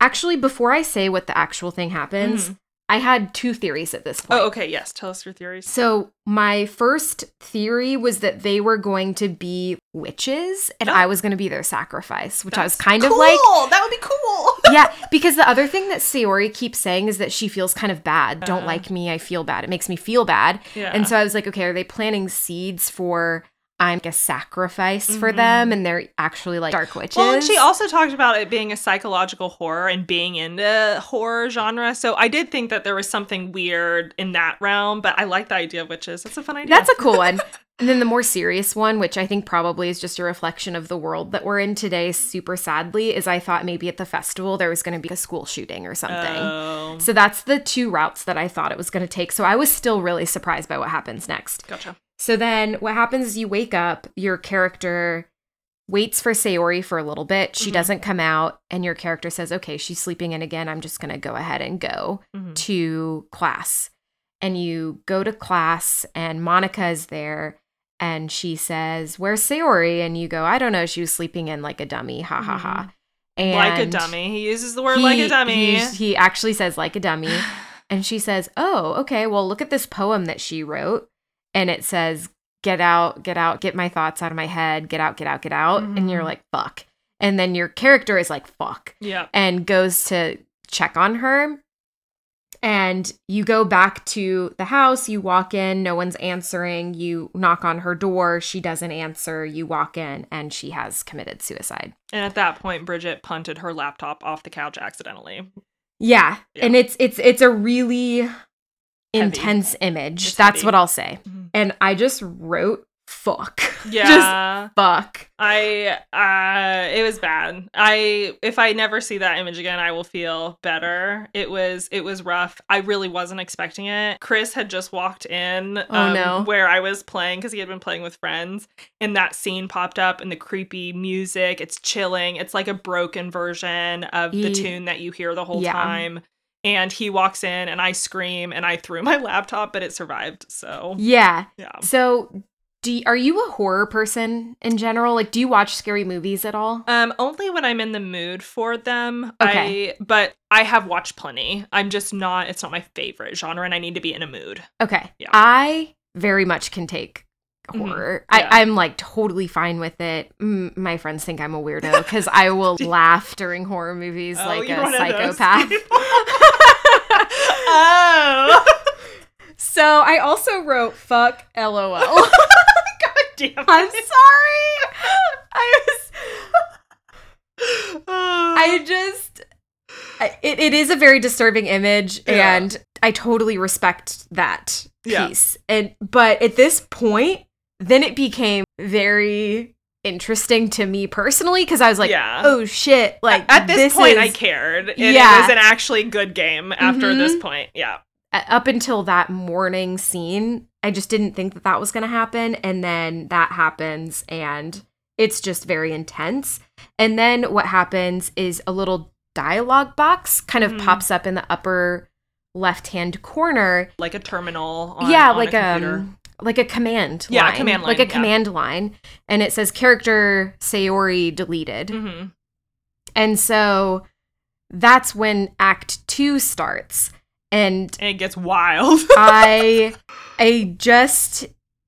actually before I say what the actual thing happens, Mhm. I had two theories at this point. oh okay yes tell us your theories So my first theory was that they were going to be witches and Oh. I was going to be their sacrifice, which I was That's kind of cool. like that would be cool [laughs] yeah, [laughs] because the other thing that Sayori keeps saying is that she feels kind of bad. Don't Uh. like me, I feel bad. It makes me feel bad. yeah And so I was like, okay, are they planting seeds for I'm like a sacrifice for Mhm. them and they're actually like dark witches? Well, and she also talked about it being a psychological horror and being in the horror genre. So I did think that there was something weird in that realm, but I like the idea of witches. That's a fun idea. That's a cool one. [laughs] And then the more serious one, which I think probably is just a reflection of the world that we're in today, super sadly, is I thought maybe at the festival there was going to be a school shooting or something. Oh, So that's the two routes that I thought it was going to take. So I was still really surprised by what happens next. gotcha. So then what happens is you wake up, your character waits for Sayori for a little bit. She Mhm. doesn't come out, and your character says, Okay, she's sleeping in again. I'm just going to go ahead and go Mhm. to class. And you go to class, and Monika is there, and she says, Where's Sayori? And you go, I don't know. She was sleeping in like a dummy. Ha ha ha. And Mm-hmm. like a dummy. He uses the word like a dummy. He, he actually says like a dummy. [sighs] And she says, Oh, okay. Well, look at this poem that she wrote. And it says, Get out, get out, get my thoughts out of my head, get out, get out, get out. And you're Mhm. like, Fuck. And then your character is like, Fuck, yeah. and goes to check on her. And you go back to the house, you walk in, no one's answering, you knock on her door, she doesn't answer, you walk in, and she has committed suicide. And at that point, Bridget punted her laptop off the couch accidentally. Yeah. Yeah. And it's it's it's a really intense image. It's That's heavy. what I'll say. Mhm. And I just wrote fuck. [laughs] just Yeah. fuck. I uh it was bad. I if I never see that image again, I will feel better. It was it was rough. I really wasn't expecting it. Chris had just walked in um, Oh, no. where I was playing cuz he had been playing with friends and that scene popped up and the creepy music, it's chilling. It's like a broken version of the Ye- tune that you hear the whole Yeah. time. And he walks in and I scream and I threw [laughs] my laptop but it survived. So, Yeah. yeah. So do y- are you a horror person in general? Like do you watch scary movies at all? Um, only when I'm in the mood for them. Okay. I but I have watched plenty. I'm just not it's not my favorite genre and I need to be in a mood. Okay. Yeah. I very much can take Horror. Yeah. I, I'm like totally fine with it. Mm, my friends think I'm a weirdo because I will [laughs] laugh during horror movies Oh, like a one of those psychopath. [laughs] oh. so I also wrote fuck lol. [laughs] God damn it. I'm sorry. I was Oh. I just it, it is a very disturbing image Yeah. and I totally respect that Yeah. piece. And but at this point then it became very interesting to me personally because I was like, Yeah. "Oh shit, like at this, point I cared. And Yeah. it was an actually good game after this Mhm. point. Yeah. up until that morning scene, I just didn't think that that was going to happen. And then that happens, and it's just very intense. And then what happens is a little dialogue box kind of Mhm. pops up in the upper left hand corner. Like a terminal on, yeah, on like a computer. Like a command Yeah, a line. command like a yeah. command line and it says character sayori deleted hmm and so that's when act 2 starts and And it gets wild. [laughs] I I just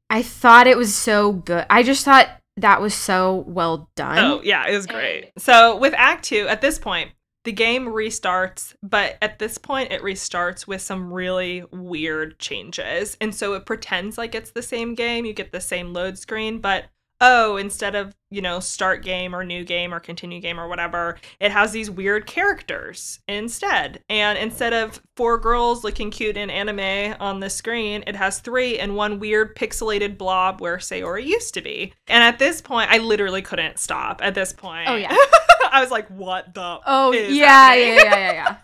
I thought it was so good. I just thought that was so well done. Oh, yeah, it was great. So, with Act 2, at this point, the game restarts, but at this point, it restarts with some really weird changes. And so it pretends like it's the same game. You get the same load screen, but oh, instead of, you know, start game or new game or continue game or whatever, it has these weird characters instead. And instead of four girls looking cute in anime on the screen, it has three and one weird pixelated blob where Sayori used to be. And at this point, I literally couldn't stop at this point. Oh, yeah. [laughs] I was like, what the Oh is yeah, yeah, yeah, yeah, yeah.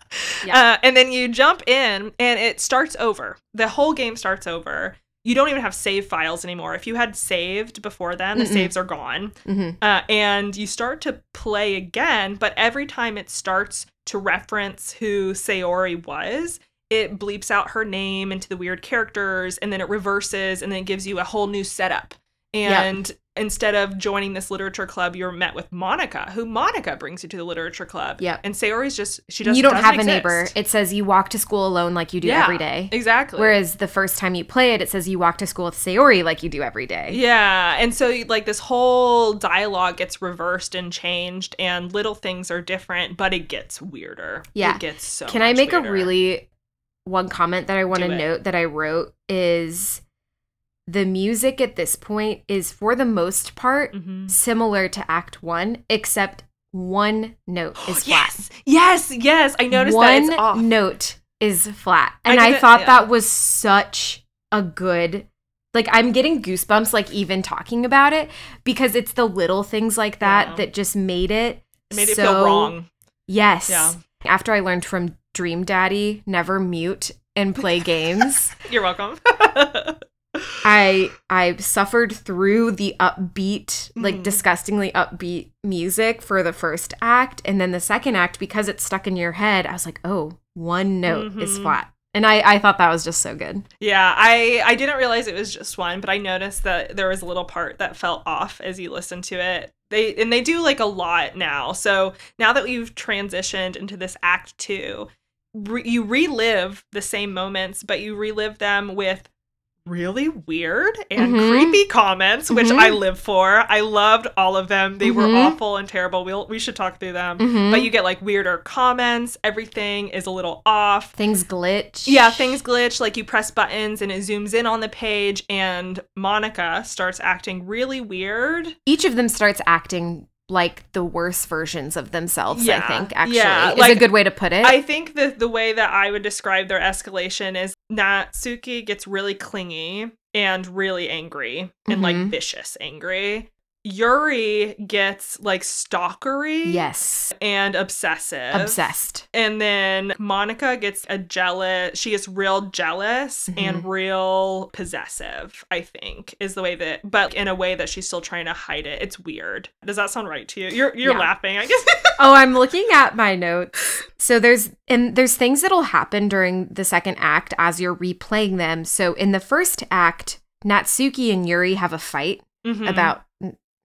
Yeah. [laughs] Uh, and then you jump in and it starts over. The whole game starts over. You don't even have save files anymore. If you had saved before then, the Mm-mm. saves are gone. hmm Uh, and you start to play again, but every time it starts to reference who Sayori was, it bleeps out her name into the weird characters and then it reverses and then it gives you a whole new setup. And instead of joining this literature club, you're met with Monika, who Monika brings you to the literature club. Yeah. And Sayori's just she doesn't You don't have a exist. neighbor. It says you walk to school alone like you do Yeah. every day. Exactly. Whereas the first time you play it, it says you walk to school with Sayori like you do every day. Yeah, and so like this whole dialogue gets reversed and changed, and little things are different, but it gets weirder. Yeah. it gets so. Can I make a really one comment that I want to note that I wrote is the music at this point is for the most part Mhm. similar to Act One, except one note [gasps] is flat. yes, yes, yes. I noticed one that it's off. note is flat, and I, didn't- thought yeah. that was such a good. Like I'm getting goosebumps, like even talking about it, because it's the little things like that Yeah. that just made it. It made it feel wrong. Yes. Yeah. After I learned from Dream Daddy, never mute and play [laughs] games. You're welcome. [laughs] I I suffered through the upbeat, like Mhm. disgustingly upbeat music for the first act, and then the second act because it's stuck in your head. I was like, oh, one note is Mhm. flat, and I I thought that was just so good. yeah, I I didn't realize it was just one, but I noticed that there was a little part that felt off as you listened to it. They and they do like a lot now. So now that we've transitioned into this act two, re- you relive the same moments, but you relive them with really weird and Mhm. creepy comments, which Mhm. I live for. I loved all of them. They were Mhm. awful and terrible. We'll, we should talk through them. Mhm. But you get like weirder comments. Everything is a little off. things glitch. Yeah, things glitch. Like you press buttons and it zooms in on the page, and Monika starts acting really weird. Each of them starts acting like the worst versions of themselves, Yeah. I think, actually. Yeah, Is a good way to put it. I think that the way that I would describe their escalation is Natsuki gets really clingy and really angry and like Mhm. vicious angry. Yuri gets like stalkery yes. and obsessive. Obsessed. And then Monika gets a jealous, she gets real jealous and Mm-hmm. real possessive, I think, is the way that, but in a way that she's still trying to hide it. It's weird. Does that sound right to you? You're, you're Yeah. laughing, I guess. [laughs] Oh, I'm looking at my notes. So there's and there's things that'll happen during the second act as you're replaying them. So in the first act, Natsuki and Yuri have a fight Mhm. about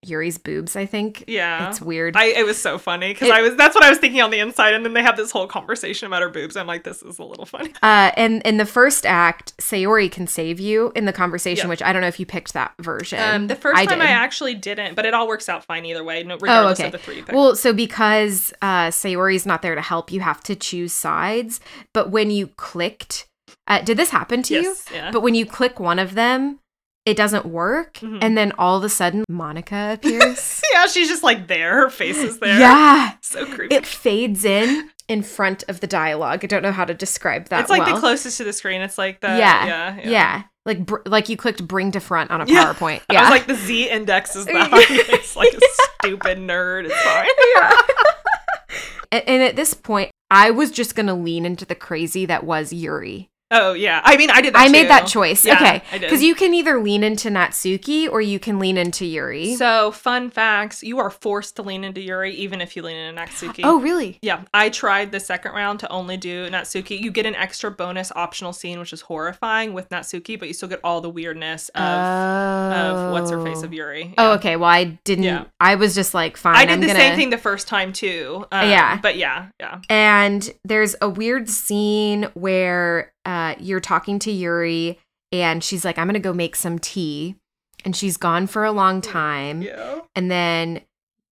Yuri's boobs, I think. yeah. It's weird. I it was so funny because I was that's what I was thinking on the inside, and then they have this whole conversation about her boobs. I'm like, this is a little funny. Uh, and in the first act, Sayori can save you in the conversation, which I don't know if you picked that version. Um, the first time did. I actually didn't, but it all works out fine either way, no, regardless okay. of the three. Well, so because uh, Sayori's not there to help, you have to choose sides. But when you clicked, uh, did this happen to you? yeah. But when you click one of them, it doesn't work. Mhm. And then all of a sudden, Monika [laughs] appears. yeah, she's just like there. Her face is there. yeah. so creepy. It fades in in front of the dialogue. I don't know how to describe that. it's like well. the closest to the screen. It's like the yeah, yeah, yeah, Like br- like you clicked bring to front on a Yeah. PowerPoint. I Yeah. was like the Z index is that. [laughs] it's like a stupid nerd. It's fine. [laughs] and, and at this point, I was just gonna lean into the crazy that was Yuri. Oh yeah. I mean, I did. That I made that choice. Yeah, okay, because you can either lean into Natsuki or you can lean into Yuri. So fun facts: you are forced to lean into Yuri even if you lean into Natsuki. oh, really? Yeah, I tried the second round to only do Natsuki. You get an extra bonus optional scene, which is horrifying with Natsuki, but you still get all the weirdness of of what's her face of Yuri. Oh, okay. Well, I didn't. Yeah. I was just like, fine. I did I'm the gonna... same thing the first time too. um, Yeah. but yeah, yeah. And there's a weird scene where uh, you're talking to Yuri, and she's like, "I'm gonna go make some tea," and she's gone for a long time. Yeah. And then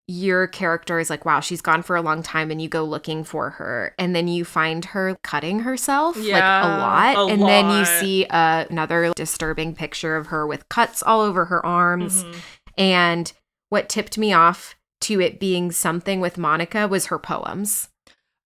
your character is like, wow, she's gone for a long time, and you go looking for her, and then you find her cutting herself like a lot, a and then you see uh, another disturbing picture of her with cuts all over her arms. Mhm. And what tipped me off to it being something with Monika was her poems.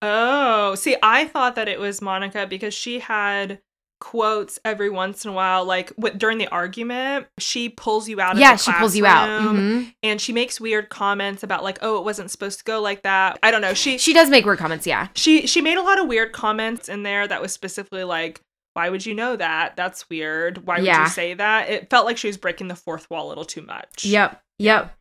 Oh, see, I thought that it was Monika because she had quotes every once in a while like w- during the argument she pulls you out of yeah, she pulls you out. Mhm. and she makes weird comments about like oh it wasn't supposed to go like that i don't know she She does make weird comments, yeah. she she made a lot of weird comments in there that was specifically like why would you know that that's weird why would Yeah. you say that it felt like she was breaking the fourth wall a little too much Yep. Yep.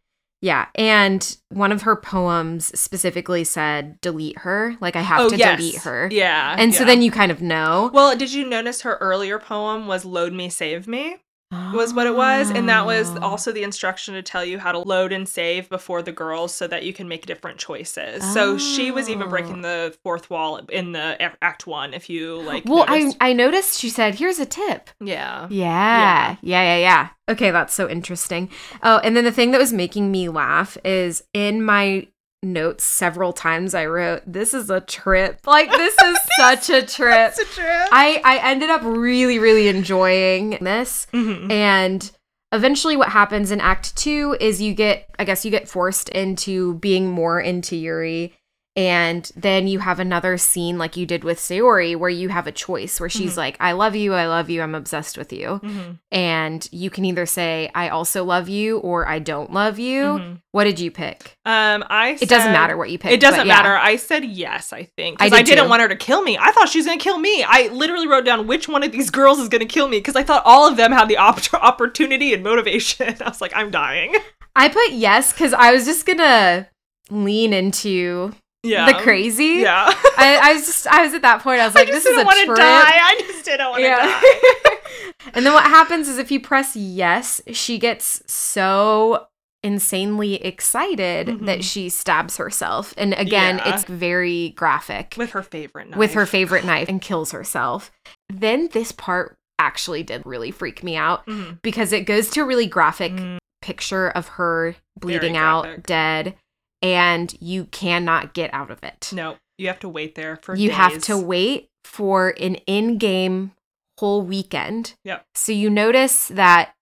Yeah. And one of her poems specifically said, delete her. Like, I have oh to yes delete her. yeah And so then you kind of know. well did you notice her earlier poem was load me save me was what it was and that was Oh. also the instruction to tell you how to load and save before the girls so that you can make different choices so she was even Oh. breaking the fourth wall in the act one if you [gasps] like Well, I, noticed. I noticed she said, here's a tip. yeah Yeah. Yeah. Yeah. Yeah. Okay. That's so interesting. Oh, and then the thing that was making me laugh is in my notes several times I wrote, this is a trip. Like, this is [laughs] such a trip. It's a trip. I, I ended up really, really enjoying this. Mhm. And eventually, what happens in Act Two is you get, I guess, you get forced into being more into Yuri. And then you have another scene like you did with Sayori where you have a choice where she's Mhm. like, I love you, I love you, I'm obsessed with you. Mhm. And you can either say, I also love you or I don't love you. Mhm. What did you pick? Um, I It doesn't matter what you pick. It doesn't yeah. matter. I said yes. I think because I, did didn't too. want her to kill me. I thought she was gonna kill me. I literally wrote down which one of these girls is gonna kill me because I thought all of them had the op- opportunity and motivation. [laughs] I was like, I'm dying. I put yes because I was just gonna lean into Yeah, the crazy. Yeah, [laughs] I, I was just I was at that point. I was like, I just this is a want to trip. die. I just didn't want to Yeah. die. [laughs] and then what happens is if you press yes, she gets so insanely excited Mhm. that she stabs herself. And again, Yeah. it's very graphic With her favorite knife. with her favorite knife and kills herself. Then this part actually did really freak me out Mhm. because it goes to a really graphic Mm. picture of her bleeding out, dead, and you cannot get out of it. No, you have to wait there for you have to wait for an in-game whole weekend. Yep. So you notice that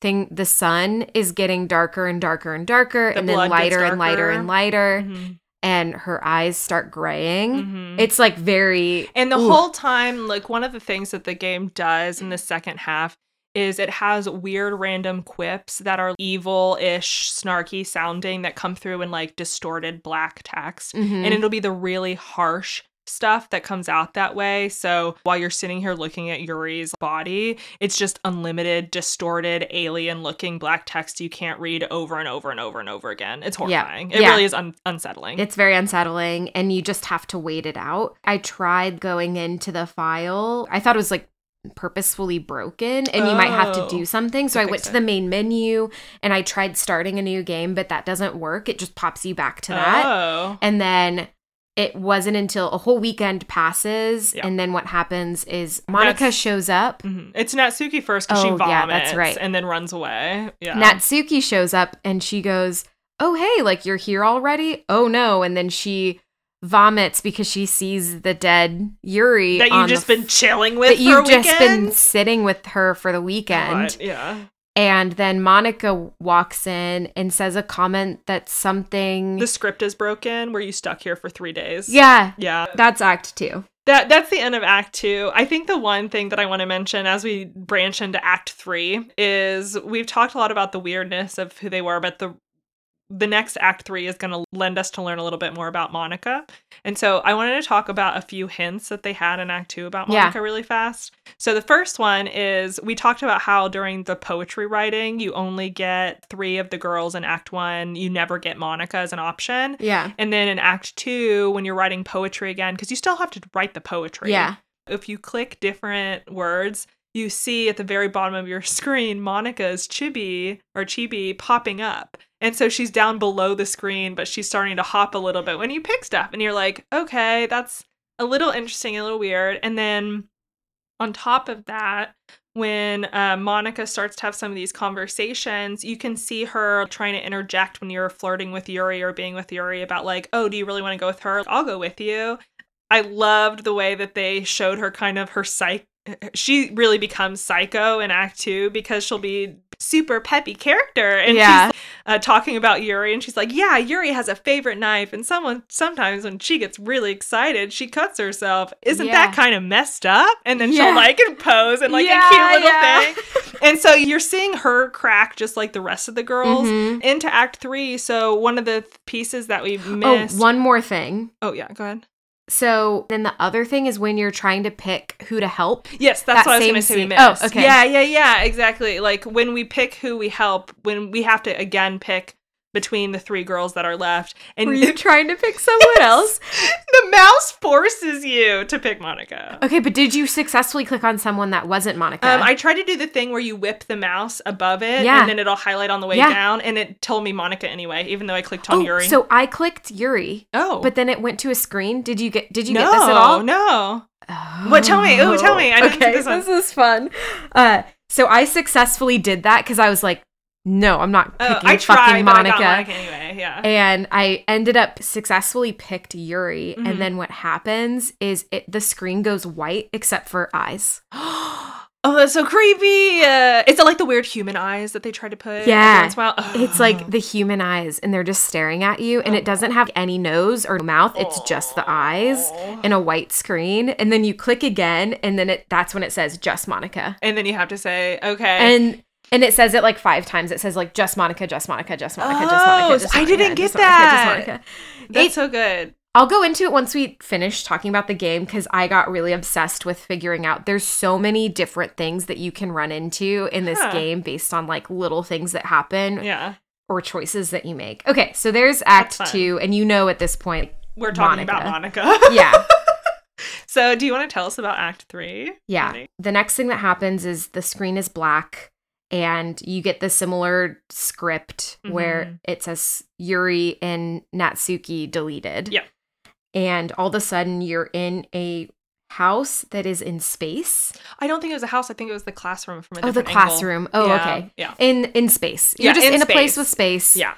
thing the sun is getting darker and darker and darker The and then lighter and lighter and lighter Mhm. and her eyes start graying. Mhm. It's like very And the Ooh. whole time, like one of the things that the game does in the second half is it has weird random quips that are evil-ish, snarky sounding that come through in like distorted black text. Mhm. And it'll be the really harsh stuff that comes out that way. So while you're sitting here looking at Yuri's body, it's just unlimited, distorted, alien looking black text you can't read over and over and over and over again. It's Yeah. horrifying. It Yeah. really is un- unsettling. It's very unsettling, and you just have to wait it out. I tried going into the file. I thought it was like purposefully broken, and you might have to Oh, do something. So I went fix to the main menu and I tried starting a new game, but that doesn't work. It just pops you back to that. Oh. And then it wasn't until a whole weekend passes, Yeah. and then what happens is Monika That's- shows up. Mhm. It's Natsuki first because she Oh, vomits yeah, that's right. and then runs away. Yeah. Natsuki shows up and she goes, Oh, hey, like you're here already? Oh, no. And then she vomits because she sees the dead Yuri. that you've just the been chilling with that for you've a just been sitting with her for the weekend. Yeah. And then Monika walks in and says a comment that's something. The script is broken. Were you stuck here for three days? yeah, Yeah. that's Act Two. That that's the end of Act Two. I think the one thing that I want to mention as we branch into Act Three is we've talked a lot about the weirdness of who they were, but the the next Act Three is going to lend us to learn a little bit more about Monika. And so I wanted to talk about a few hints that they had in Act Two about Yeah. Monika really fast. So the first one is we talked about how during the poetry writing, you only get three of the girls in Act One. You never get Monika as an option. Yeah. And then in Act Two, when you're writing poetry again, because you still have to write the poetry. Yeah. If you click different words, you see at the very bottom of your [laughs] screen Monika's chibi or chibi popping up. And so she's down below the screen, but she's starting to hop a little bit when you pick stuff. And you're like, okay, that's a little interesting, a little weird. And then on top of that, when uh, Monika starts to have some of these conversations, you can see her trying to interject when you're flirting with Yuri or being with Yuri about, like, oh, do you really want to go with her? I'll go with you. I loved the way that they showed her kind of her psych. She really becomes psycho in Act Two because she'll be super peppy character, and Yeah. she's uh, talking about Yuri, and she's like, "Yeah, Yuri has a favorite knife, and someone sometimes when she gets really excited, she cuts herself. Isn't Yeah. that kind of messed up?" And then Yeah. she'll like and pose and like Yeah, a cute little thing. And so you're seeing her crack just like the rest of the girls Mhm. into Act Three. So one of the th- pieces that we Oh, missed. Oh, one more thing. oh yeah, go ahead. So then the other thing is when you're trying to pick who to help. Yes, that's That what I was going to say. We oh, okay. Yeah, yeah, yeah, exactly. Like when we pick who we help, when we have to again pick between the three girls that are left, and Were you [laughs] trying to pick someone else? the mouse forces you to pick Monika. Okay, but did you successfully click on someone that wasn't Monika? Um, I tried to do the thing where you whip the mouse above it, Yeah. and then it'll highlight on the way Yeah. down, and it told me Monika anyway, even though I clicked on oh, Yuri. so I clicked Yuri, oh, but then it went to a screen. Did you get? Did you no, get this at all? no. Oh. What? Tell me. Oh, tell me. I okay, this one. is fun. Uh, so I successfully did that because I was like, no, I'm not Oh, picking I tried, fucking Monika. Monika anyway. Yeah. And I ended up successfully picked Yuri, Mhm. and then what happens is it the screen goes white except for eyes. [gasps] oh, that's so creepy. Uh, is it like the weird human eyes that they try to put? Yeah. once while? It's like the human eyes, and they're just staring at you, and it doesn't have any nose or mouth. It's just the eyes Oh. in a white screen, and then you click again, and then it that's when it says just Monika, And then you have to say, okay. and and it says it like five times. It says like just Monika, just Monika, just Monika, just Oh, Monika. Just I didn't get just Monika, that. Just Monika. that's it- so good. I'll go into it once we finish talking about the game because I got really obsessed with figuring out there's so many different things that you can run into in this Huh. game based on like little things that happen Yeah. or choices that you make. Okay, so there's Act Two, and you know at this point, We're talking Monika. about Monika. [laughs] yeah, so, do you want to tell us about Act Three? yeah. Maybe? The next thing that happens is the screen is black, and you get the similar script where Mhm. it says Yuri and Natsuki deleted. Yeah. And all of a sudden, you're in a house that is in space. I don't think it was a house. I think it was the classroom from a Oh, the different angle. classroom. Oh, Yeah, okay. Yeah. In in space. You're Yeah, just in in, a place with space. Yeah.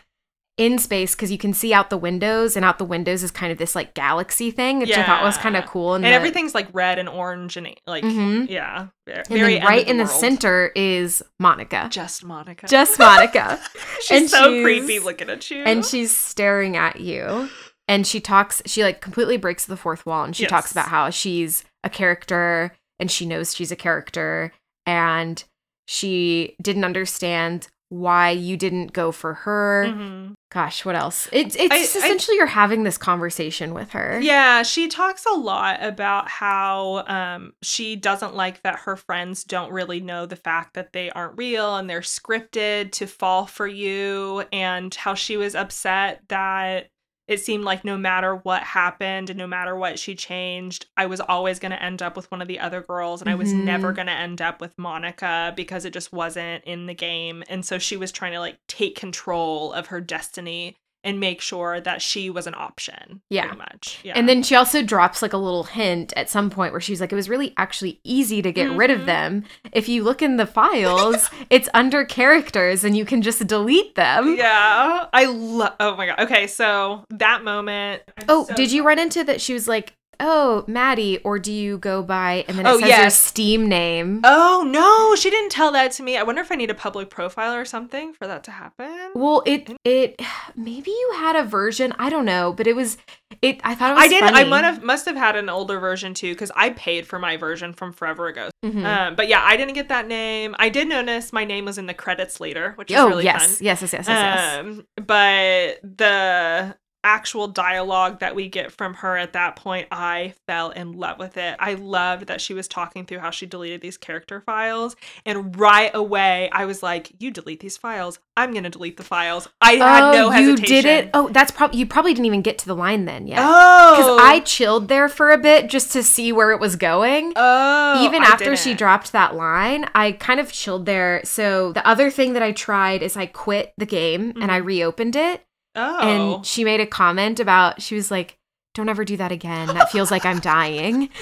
In space because you can see out the windows, and out the windows is kind of this like galaxy thing, which I thought was kind of cool. And the- everyththing's like red and orange and like Mhm. yeah, very right the in the center is Monika. Just Monika. Just Monika. [laughs] she's and so she's- creepy looking at you. and she's staring at you and she talks she like completely breaks the fourth wall and she talks about how she's a character and she knows she's a character and she didn't understand why you didn't go for her. Mhm. gosh what else? It's it's I- just I- essentially you're having this conversation with her. Yeah, she talks a lot about how um, she doesn't like that her friends don't really know the fact that they aren't real and they're scripted to fall for you, and how she was upset that it seemed like no matter what happened and no matter what she changed, I was always going to end up with one of the other girls, and I was never mm-hmm. going to end up with Monika because it just wasn't in the game. And so she was trying to like take control of her destiny and make sure that she was an option. Yeah. pretty much. Yeah. And then she also drops like a little hint at some point where she's like, it was really actually easy to get rid of Mhm. them. If you look in the files, [laughs] it's under characters and you can just delete them. yeah, I love. Oh my god. Okay, so that moment. I'm Oh, so did you run into that? She was like, "Oh, Maddie," or do you go by and then it Oh, says your. Steam name? Oh no, she didn't tell that to me. I wonder if I need a public profile or something for that to happen. well, it it maybe you had a version. I don't know, but it was it. I thought it was. I did. I might have must have had an older version too because I paid for my version from forever ago. Mhm. Um, but yeah, I didn't get that name. I did notice my name was in the credits later, which is oh really yes, fun. yes, yes, yes, yes, yes. Um, but the actual dialogue that we get from her at that point, I fell in love with it. I loved that she was talking through how she deleted these character files. And right away, I was like, You delete these files. I'm going to delete the files. I had oh, no oh, hesitation. you did it. Oh, that's probably you probably didn't even get to the line then yet. Oh. Because I chilled there for a bit just to see where it was going. Oh. even I after she dropped that line, I kind of chilled there. So the other thing that I tried is I quit the game and I mm-hmm. reopened it. Oh. And she made a comment about she was like, "Don't ever do that again. That feels like I'm dying." [laughs]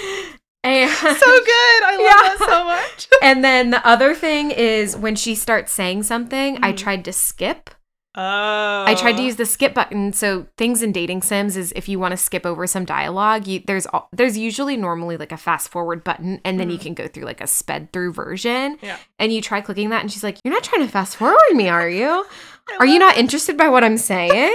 And so good. I love Yeah. that so much. [laughs] and then the other thing is when she starts saying something, I Mhm. tried to skip. Oh. I tried to use the skip button. So things in dating sims is if you want to skip over some dialogue, you, there's there's usually normally like a fast forward button, and then you Mhm. can go through like a sped through version. Yeah. And you try clicking that, and she's like, "You're not trying to fast forward me, are you? Are you not interested by what I'm saying?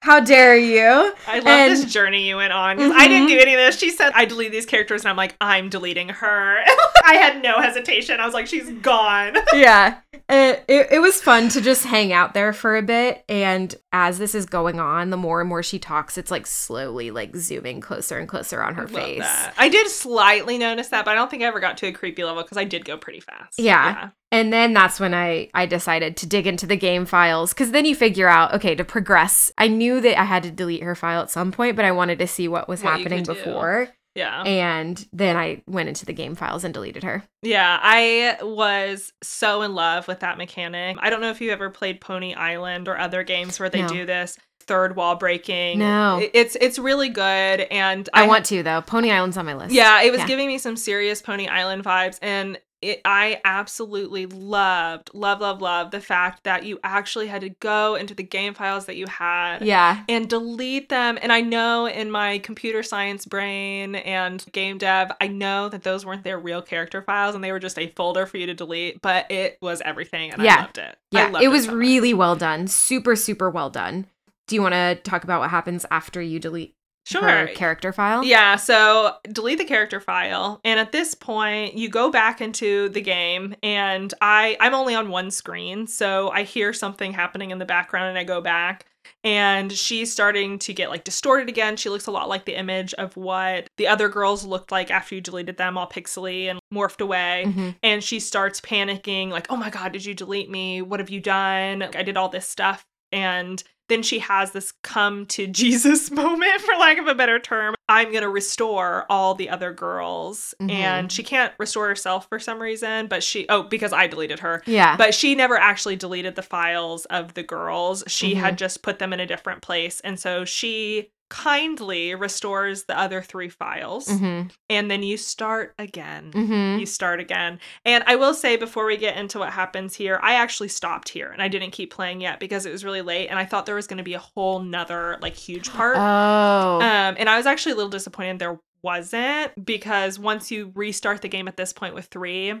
How dare you?" I love And- this journey you went on. 'cause I didn't Mhm. do any of this. She said I delete these characters, and I'm like, I'm deleting her. [laughs] I had no hesitation. I was like, she's gone. [laughs] yeah. It, it, it was fun to just hang out there for a bit. And as this is going on, the more and more she talks, it's like slowly like zooming closer and closer on her I face. that. I did slightly notice that, but I don't think I ever got to a creepy level because I did go pretty fast. Yeah. And then that's when I I decided to dig into the game files cuz then you figure out okay to progress. I knew that I had to delete her file at some point, but I wanted to see what was What happening could do. before. Yeah. And then I went into the game files and deleted her. Yeah, I was so in love with that mechanic. I don't know if you ever played Pony Island or other games where they No. do this third wall breaking. No. It's it's really good and I, want to though. Pony Island's on my list. Yeah, it was Yeah. giving me some serious Pony Island vibes and it, I absolutely loved, love, love, love the fact that you actually had to go into the game files that you had Yeah. and delete them. And I know in my computer science brain and game dev, I know that those weren't their real character files and they were just a folder for you to delete, but it was everything and Yeah. I loved it. Yeah, loved it was so really well done. Super super well done. Do you want to talk about what happens after you delete sure. her character file? Yeah, so delete the character file and at this point you go back into the game and I I'm only on one screen, so I hear something happening in the background and I go back and she's starting to get like distorted again. She looks a lot like the image of what the other girls looked like after you deleted them all pixely and morphed away. Mhm. And she starts panicking like, "Oh my god, did you delete me? What have you done? I did all this stuff." And then she has this come to [laughs] Jesus moment, for lack of a better term. I'm going to restore all the other girls. Mhm. And she can't restore herself for some reason, but she, oh, because I deleted her. Yeah. But she never actually deleted the files of the girls. She Mhm. had just put them in a different place. And so she kindly restores the other three files, Mm-hmm. and then you start again. Mm-hmm. You start again. And I will say before we get into what happens here, I actually stopped here and I didn't keep playing yet because it was really late and I thought there was going to be a whole nother like huge part. Oh. Um, and I was actually a little disappointed there wasn't because once you restart the game at this point with three,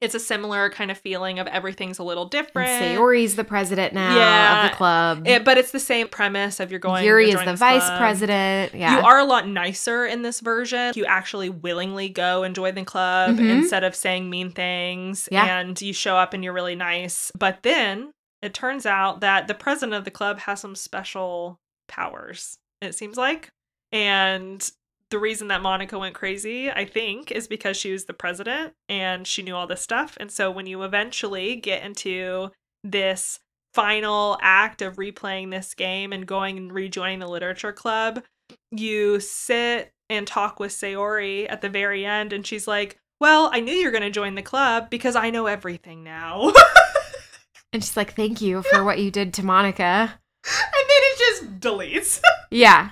it's a similar kind of feeling of everything's a little different. and Sayori's the president now Yeah. of the club. It- but it's the same premise of you're going. Yuri you're is the vice club. president. Yeah. You are a lot nicer in this version. You actually willingly go and join the club Mhm. instead of saying mean things. Yeah. And you show up and you're really nice. But then it turns out that the president of the club has some special powers, it seems like. And the reason that Monika went crazy, I think, is because she was the president and she knew all this stuff. And so when you eventually get into this final act of replaying this game and going and rejoining the literature club, you sit and talk with Sayori at the very end, and she's like, Well, I knew you were going to join the club because I know everything now. and [laughs] and she's like, "Thank you for what you did to Monika." And then it just deletes. [laughs] Yeah.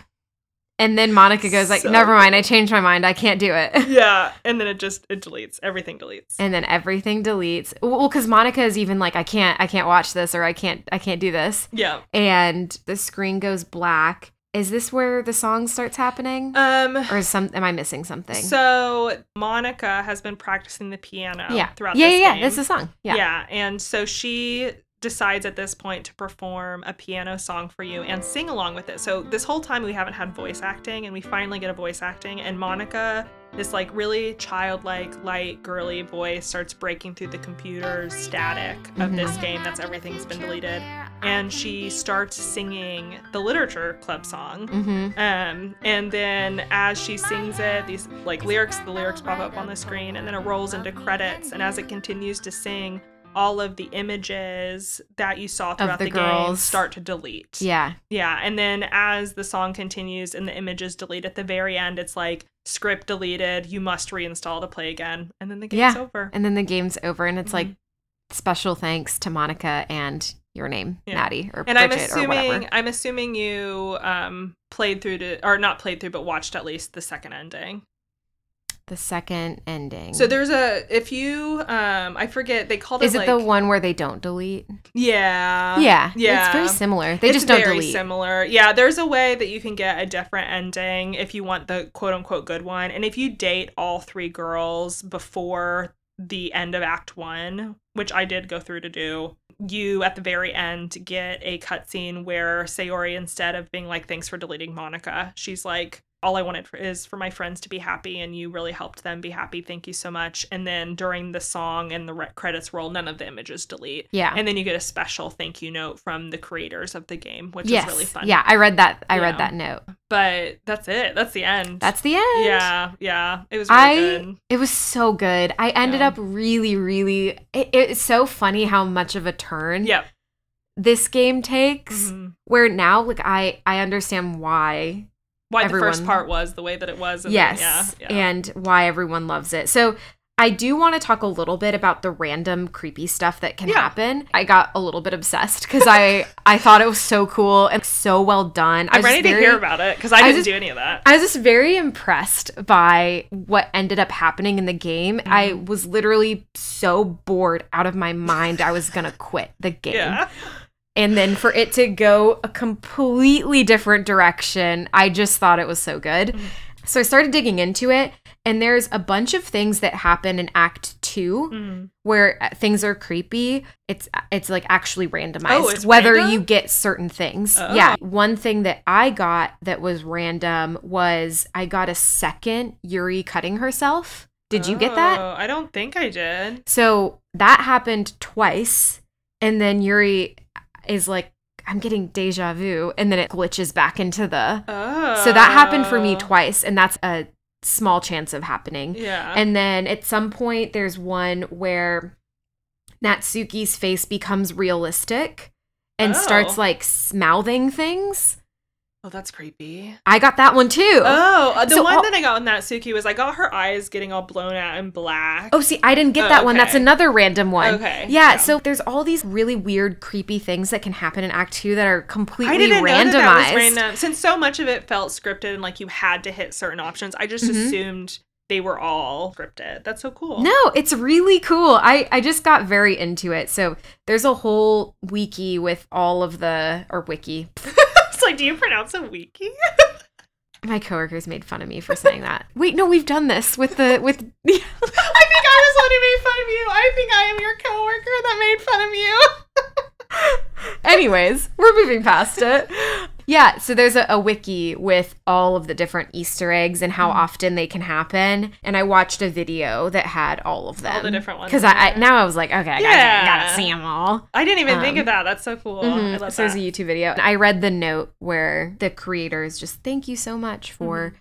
And then Monika goes like, So "Never mind. I changed my mind. I can't do it." [laughs] yeah. And then it just it deletes. Everything deletes. and then everything deletes. Well, because Monika is even like, "I can't. I can't watch this, or I can't. I can't do this." yeah. And the screen goes black. Is this where the song starts happening, Um or is some? Am I missing something? so Monika has been practicing the piano yeah. throughout yeah, this yeah, yeah. That's the song. Yeah. Yeah, and so she decides at this point to perform a piano song for you and sing along with it. So this whole time we haven't had voice acting and we finally get a voice acting and Monika this like really childlike light girly voice starts breaking through the computer's static of Mhm. this game that's everything's been deleted and she starts singing the literature club song Mm-hmm. um, and then as she sings it, these like lyrics, the lyrics pop up on the screen, and then it rolls into credits. And as it continues to sing, all of the images that you saw throughout the the, game start to delete. Yeah. Yeah. And then as the song continues and the images delete at the very end, it's like script deleted, you must reinstall to play again. And then the game's Yeah. over. And then the game's over, and it's like Mhm. special thanks to Monika and your name, Yeah. Maddie or And I'm Bridget or assuming whatever. I'm assuming you um played through to or not played through but watched at least the second ending. The second ending. So there's a if you um I forget they called it. Is it like the one where they don't delete? yeah yeah, yeah It's very similar. They It's just don't delete. very delete. similar yeah there's a way that you can get a different ending if you want the quote unquote good one and if you date all three girls before the end of act one which I did go through to do you at the very end get a cutscene where Sayori instead of being like thanks for deleting Monika she's like all I wanted for, is for my friends to be happy, and you really helped them be happy. Thank you so much. And then during the song and the re- credits roll, none of the images delete. Yeah. And then you get a special thank you note from the creators of the game, which yes. is really fun. Yeah, I read that. I Yeah. read that note. But that's it. That's the end. That's the end. yeah, yeah. It was really I good. it was so good. I ended Yeah. up really, really. It, it's so funny how much of a turn Yep. this game takes. Mhm. Where now, like I, I understand why. Why the first part was the way that it was. And then- yes, yeah, yeah. and why everyone loves it. So. I do want to talk a little bit about the random creepy stuff that can Yeah. happen. I got a little bit obsessed because I [laughs] I thought it was so cool and so well done. I I'm ready to hear about it because I I didn't just- do any of that. I was just very impressed by what ended up happening in the game. I Mm-hmm. was literally so bored out of my mind, I was to quit the game. Yeah. And then for it to go a completely different direction, I just thought it was so good. Mhm. So I started digging into it, and there's a bunch of things that happen in Act 2 Mhm. where uh, things are creepy. It's it's like actually randomized Oh, whether random? you get certain things. Oh. Yeah. One thing that I got that was random was I got a second Yuri cutting herself. Did you get that? Oh, I don't think I did. So that happened twice and then Yuri is like I'm getting deja vu and then it glitches back into the Oh. So that happened for me oh. twice and that's a small chance of happening. Yeah. And then at some point, there's one where Natsuki's face becomes realistic and Oh. starts like mouthing things. Oh, that's creepy. I got that one too. Oh, uh, the So one all- that I got in Natsuki was I got her eyes getting all blown out and black. Oh, see, I didn't get Oh, that one. That's another random one. Okay, Yeah, yeah. so there's all these really weird, creepy things that can happen in Act Two that are completely I didn't randomized. know that, that was random. Since so much of it felt scripted and like you had to hit certain options, I just Mhm. assumed they were all scripted. That's so cool. No, it's really cool. I I just got very into it. So there's a whole wiki with all of the or wiki. [laughs] it's [laughs] like, do you pronounce a wiki? [laughs] My coworkers made fun of me for saying that. [laughs] Wait, no, we've done this with the with. I think I was the one who made fun of you. I think I am your coworker that made fun of you. Anyways, we're moving past it. Yeah, so there's a, a wiki with all of the different Easter eggs and how Mm. often they can happen. And I watched a video that had all of them. All the different ones Because I, I now I was like, okay, I gotta, Yeah. gotta see them all. I didn't even think Um, of that. That's so cool. Mhm. I love so there's a YouTube video. And I read the note where the creator is just, thank you so much for Mm-hmm.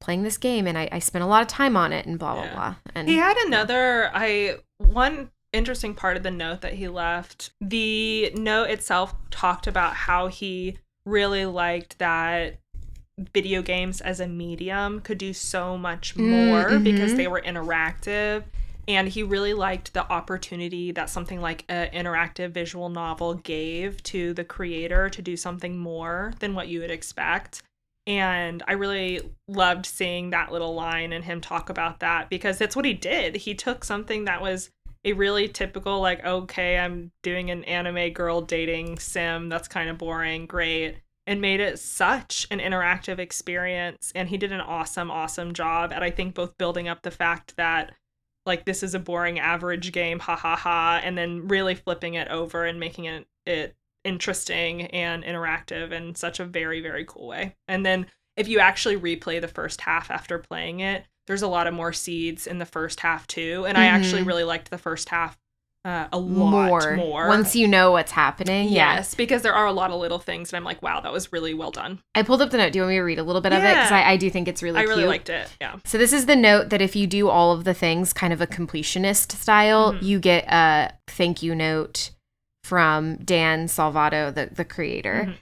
playing this game. And I, I spent a lot of time on it and blah, blah, Yeah. blah. And He had another I one interesting part of the note that he left. The note itself talked about how he really liked that video games as a medium could do so much Mm, more because mhm. they were interactive and he really liked the opportunity that something like an interactive visual novel gave to the creator to do something more than what you would expect and I really loved seeing that little line and him talk about that because that's what he did. He took something that was a really typical, like, okay, I'm doing an anime girl dating sim. That's kind of boring, great, and made it such an interactive experience. And he did an awesome, awesome job at, I think, both building up the fact that, like, this is a boring average game, ha ha ha, and then really flipping it over and making it, it interesting and interactive in such a very very cool way. And then if you actually replay the first half after playing it there's a lot of more seeds in the first half too and i actually Mhm. really liked the first half uh, a lot more. more, Once you know what's happening. Yeah. yes because there are a lot of little things and i'm like wow that was really well done I pulled up the note. Do you want me to read a little bit of it? Because I, I do think it's really i really liked it yeah So this is the note that if you do all of the things kind of a completionist style, Mhm. you get a thank you note from Dan Salvato, the, the creator. Mhm.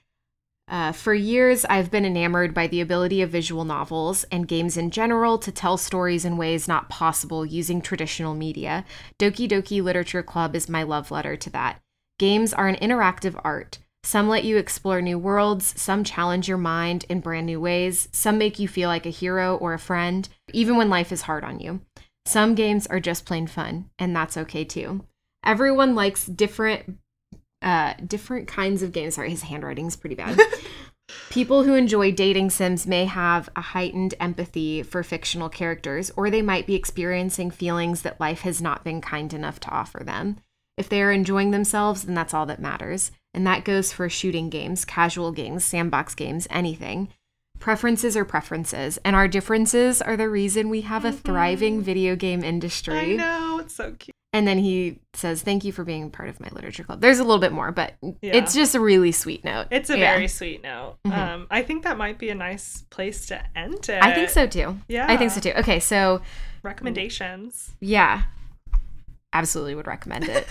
Uh, for years, I've been enamored by the ability of visual novels and games in general to tell stories in ways not possible using traditional media. Doki Doki Literature Club is my love letter to that. Games are an interactive art. Some let you explore new worlds, some challenge your mind in brand new ways, some make you feel like a hero or a friend, even when life is hard on you. Some games are just plain fun, and that's okay too. Everyone likes different uh different kinds of games. Sorry, his handwriting's pretty bad. [laughs] People who enjoy dating sims may have a heightened empathy for fictional characters, or they might be experiencing feelings that life has not been kind enough to offer them. If they are enjoying themselves, then that's all that matters. And that goes for shooting games, casual games, sandbox games, anything. Preferences are preferences, and our differences are the reason we have a thriving video game industry. i know it's so cute And then he says, Thank you for being part of my literature club. There's a little bit more, but Yeah. it's just a really sweet note. it's a Yeah. very sweet note Mhm. um i think that might be a nice place to end it I think so too. yeah I think so too. Okay, so recommendations yeah, absolutely would recommend it.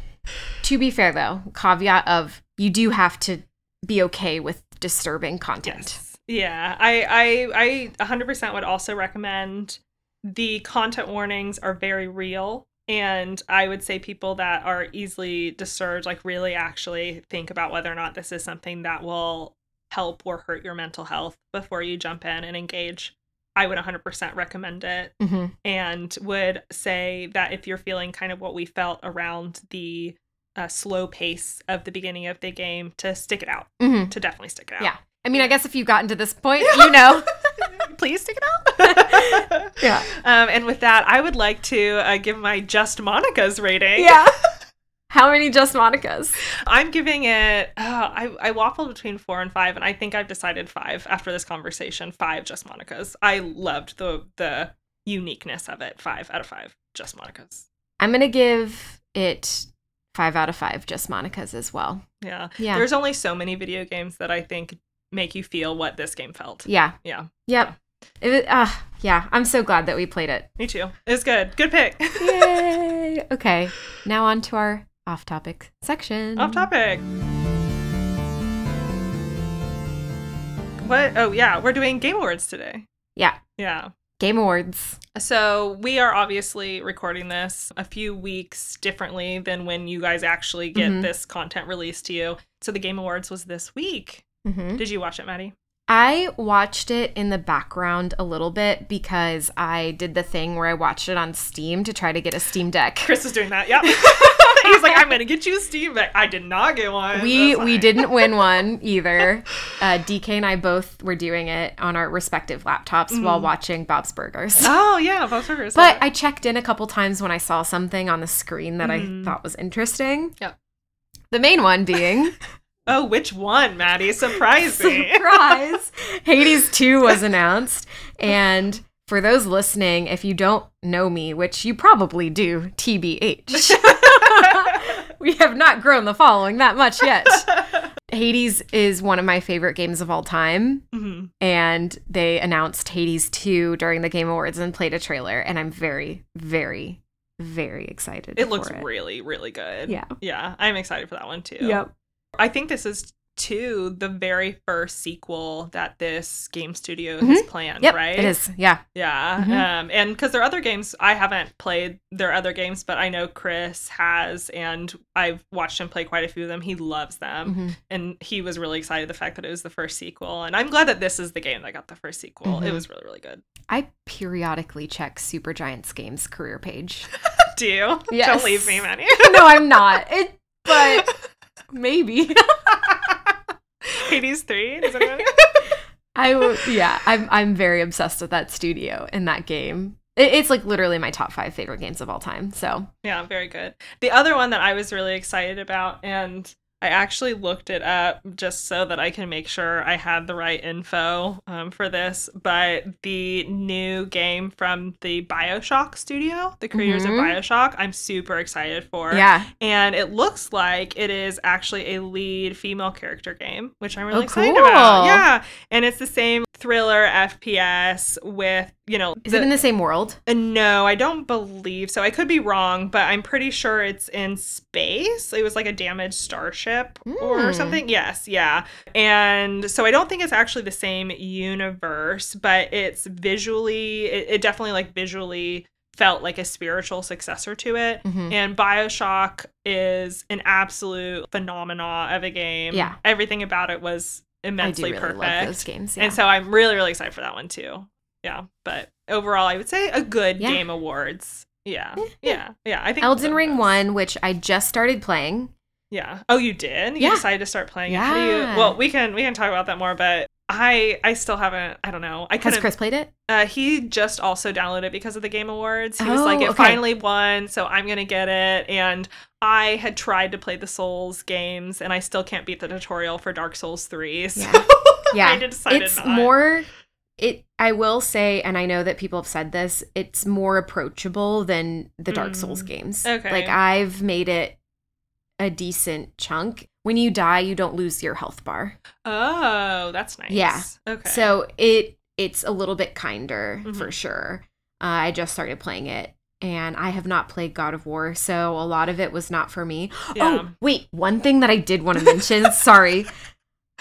[laughs] to be fair though, caveat of you do have to be okay with disturbing content. Yes. Yeah, I I I 100% would also recommend the content warnings are very real and I would say people that are easily disturbed like really actually think about whether or not this is something that will help or hurt your mental health before you jump in and engage. I would 100% recommend it hmm and would say that if you're feeling kind of what we felt around the uh, slow pace of the beginning of the game to stick it out hmm to definitely stick it out Yeah. I mean, I guess if you've gotten to this point, [laughs] you know. [laughs] [laughs] please take it out. [laughs] Yeah. Um, and with that, I would like to uh, give my Just Monika's rating. yeah. [laughs] How many Just Monikas? I'm giving it. Oh, I I waffled between four and five, and I think I've decided five after this conversation. Five Just Monika's. I loved the the uniqueness of it. Five out of five Just Monika's. I'm going to give it five out of five Just Monikas as well. Yeah. Yeah. There's only so many video games that I think make you feel what this game felt. yeah. Yeah. Yep. It was, uh, yeah. I'm so glad that we played it. Me too. It's good. Good pick. Yay. [laughs] okay. Now on to our off topic section. Off topic. what? Oh, yeah, we're doing Game Awards today. Yeah. Yeah. Game Awards. So we are obviously recording this a few weeks differently than when you guys actually get Mhm. this content released to you. So the Game Awards was this week. Hmm Did you watch it, Maddie? I watched it in the background a little bit because I did the thing where I watched it on Steam to try to get a Steam Deck. Chris is doing that. Yep. [laughs] [laughs] He's like, I'm gonna get you a Steam Deck. I did not get one. we we didn't win [laughs] one either. Uh, DK and I both were doing it on our respective laptops while Mhm. watching Bob's Burgers. Oh yeah, Bob's Burgers. But I checked in a couple times when I saw something on the screen that Mhm. I thought was interesting. Yep. The main one being oh, which one, Maddie? Surprise me. [laughs] surprise, Hades 2 was announced. And for those listening, if you don't know me, which you probably do, TBH, [laughs] we have not grown the following that much yet. Hades is one of my favorite games of all time. Mhm. and they announced Hades 2 during the Game Awards and played a trailer and I'm very very very excited. It looks really, really good. Yeah. Yeah, I'm excited for that one too. Yep. I think this is too the very first sequel that this game studio has planned, Yep. right? It is. Yeah. Yeah. Mhm. Um, and because there are other games, I haven't played their other games, but I know Chris has, and I've watched him play quite a few of them. He loves them. Mhm. And he was really excited the fact that it was the first sequel. And I'm glad that this is the game that got the first sequel. It Mhm. was really, really good. I periodically check Supergiant's Games career page. [laughs] Do you? Yes. Don't leave me, Manny. [laughs] no, I'm not. It but [laughs] maybe. [laughs] Hades 3? Does anyone? I w- yeah, I'm I'm very obsessed with that studio and that game. It, it's like literally my top 5 favorite games of all time. So, Yeah, very good. The other one that I was really excited about, and I actually looked it up just so that I can make sure I had the right info um, for this. But the new game from the Bioshock studio, the creators Mhm. of Bioshock, I'm super excited for. yeah. And it looks like it is actually a lead female character game, which I'm really Oh, excited cool. about. Yeah. And it's the same thriller FPS with, you know, Is the- it in the same world? uh, no, I don't believe so. I could be wrong, but I'm pretty sure it's in space. It was like a damaged starship or Mm. something. Yes, yeah. And so I don't think it's actually the same universe, but it's visually, it, it definitely like visually felt like a spiritual successor to it. Mhm. And Bioshock is an absolute phenomena of a game. Yeah. Everything about it was immensely really perfect. games. Yeah. And so I'm really, really excited for that one too. Yeah. But overall, I would say a good Yeah. game awards. Yeah. Yeah. Yeah. Yeah. I think Elden Ring. 1, which I just started playing. Yeah. Oh, you did? You Yeah. decided to start playing do you Yeah. well we can we can talk about that more, but I I still haven't I don't know. I Has couldn't Chris played it? uh, he just also downloaded it because of the Game Awards. He was like, Oh, it okay. finally won, so I'm gonna get it. And I had tried to play the Souls games, and I still can't beat the tutorial for Dark Souls three. So Yeah. [laughs] Yeah. I decided it's not. more it I will say and I know that people have said this, it's more approachable than the Dark Souls Mm. games. Okay. Like I've made it a decent chunk. When you die, you don't lose your health bar. Oh, that's nice. Yeah. Okay. So it it's a little bit kinder Mhm. for sure. Uh, I just started playing it and I have not played God of War, so a lot of it was not for me. Yeah. Oh, wait, one thing that I did want to mention, sorry. [laughs]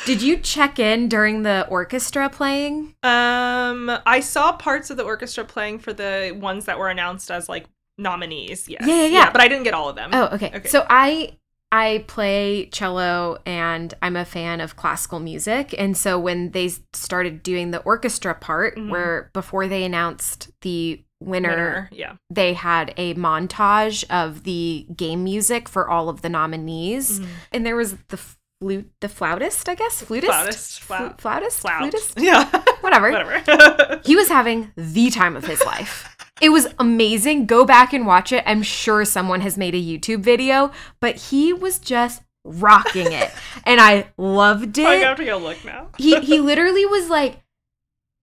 Did you check in during the orchestra playing? Um, I saw parts of the orchestra playing for the ones that were announced as like nominees. Yes. Yeah, yeah, yeah. but I didn't get all of them. Oh, okay. Okay. So I I play cello and I'm a fan of classical music. And so when they started doing the orchestra part, Mhm. where before they announced the winner, Winner. Yeah. they had a montage of the game music for all of the nominees. Mhm. And there was the flute, the flautist, I guess, flutist, Flautist, flout- flautist, Flout. flutist, [laughs] Yeah. whatever. Whatever. [laughs] He was having the time of his life. It was amazing. Go back and watch it. I'm sure someone has made a YouTube video, but he was just rocking it. [laughs] and I loved it. I have to go look now. He he literally was like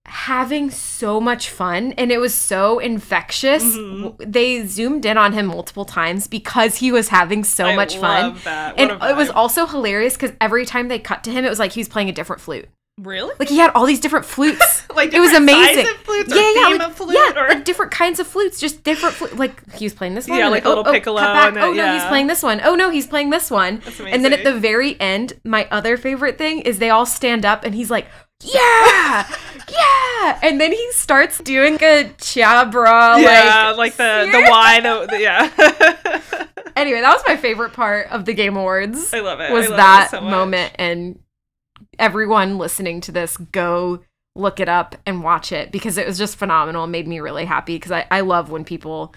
having so much fun and it was so infectious. Mhm. They zoomed in on him multiple times because he was having so I much fun. That. And it was also hilarious because every time they cut to him, it was like he was playing a different flute. really Like he had all these different flutes. [laughs] like it was amazing. of flutes yeah, yeah, like, flute yeah, or like different kinds of flutes, just different flute. Like he was playing this one, Yeah, and like a little oh, oh, piccolo cut back. and then- oh no, he's playing this one. Oh no, he's playing this one. That's And then at the very end, my other favorite thing is they all stand up, and he's like, yeah, [laughs] yeah. And then he starts doing a chabra. yeah, like, like, the the Y, the, the yeah. [laughs] anyway, that was my favorite part of the Game Awards. I love it. Was love that it so moment and everyone listening to this go look it up and watch it because it was just phenomenal and made me really happy because I, I love when people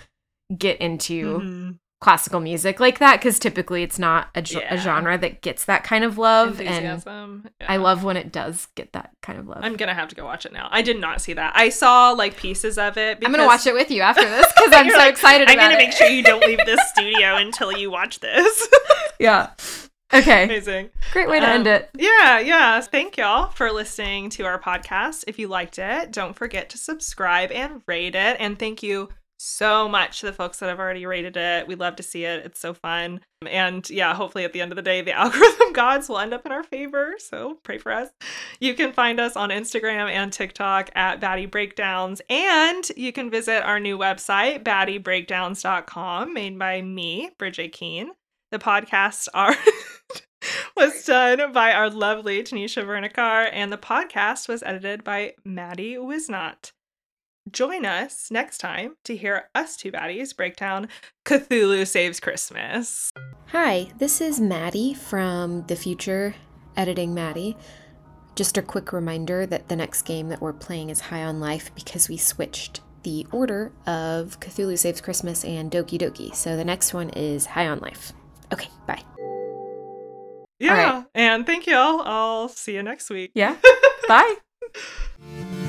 get into Mhm. Classical music like that because typically it's not a, Yeah. a genre that gets that kind of love and Enthusiasm. I love when it does get that kind of love. I'm gonna have to go watch it now. I did not see that. I saw like pieces of it. I'm gonna watch it with you after this because [laughs] I'm so like, excited I'm gonna it. make sure you don't leave this [laughs] studio until you watch this. [laughs] yeah. Okay. Amazing. Great way to Um, end it. Yeah, yeah. Thank y'all for listening to our podcast. If you liked it, don't forget to subscribe and rate it. And thank you so much to the folks that have already rated it. We love to see it. It's so fun. And yeah, hopefully at the end of the day, the [laughs] algorithm gods will end up in our favor. So pray for us. You can find us on Instagram and TikTok at Baddy Breakdowns. And you can visit our new website, baddybreakdowns.com, made by me, Bridget Keene. The podcast art [laughs] was done by our lovely Tanisha Vernikar, and the podcast was edited by Maddie Wisnot. Join us next time to hear us two baddies break down Cthulhu Saves Christmas. Hi, this is Maddie from the future, editing Maddie. Just a quick reminder that the next game that we're playing is High on Life because we switched the order of Cthulhu Saves Christmas and Doki Doki. So the next one is High on Life. Okay, bye. Yeah, right. and thank y'all. I'll see you next week. Yeah, [laughs] bye. [laughs]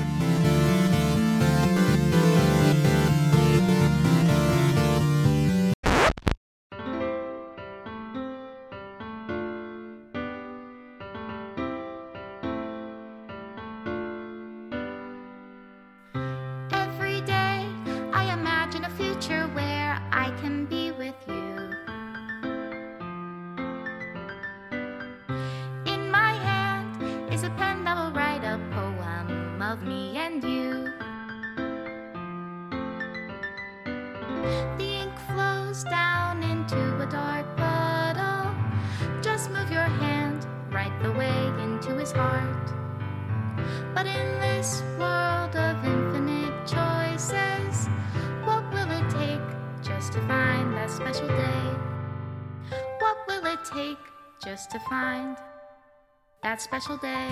special day?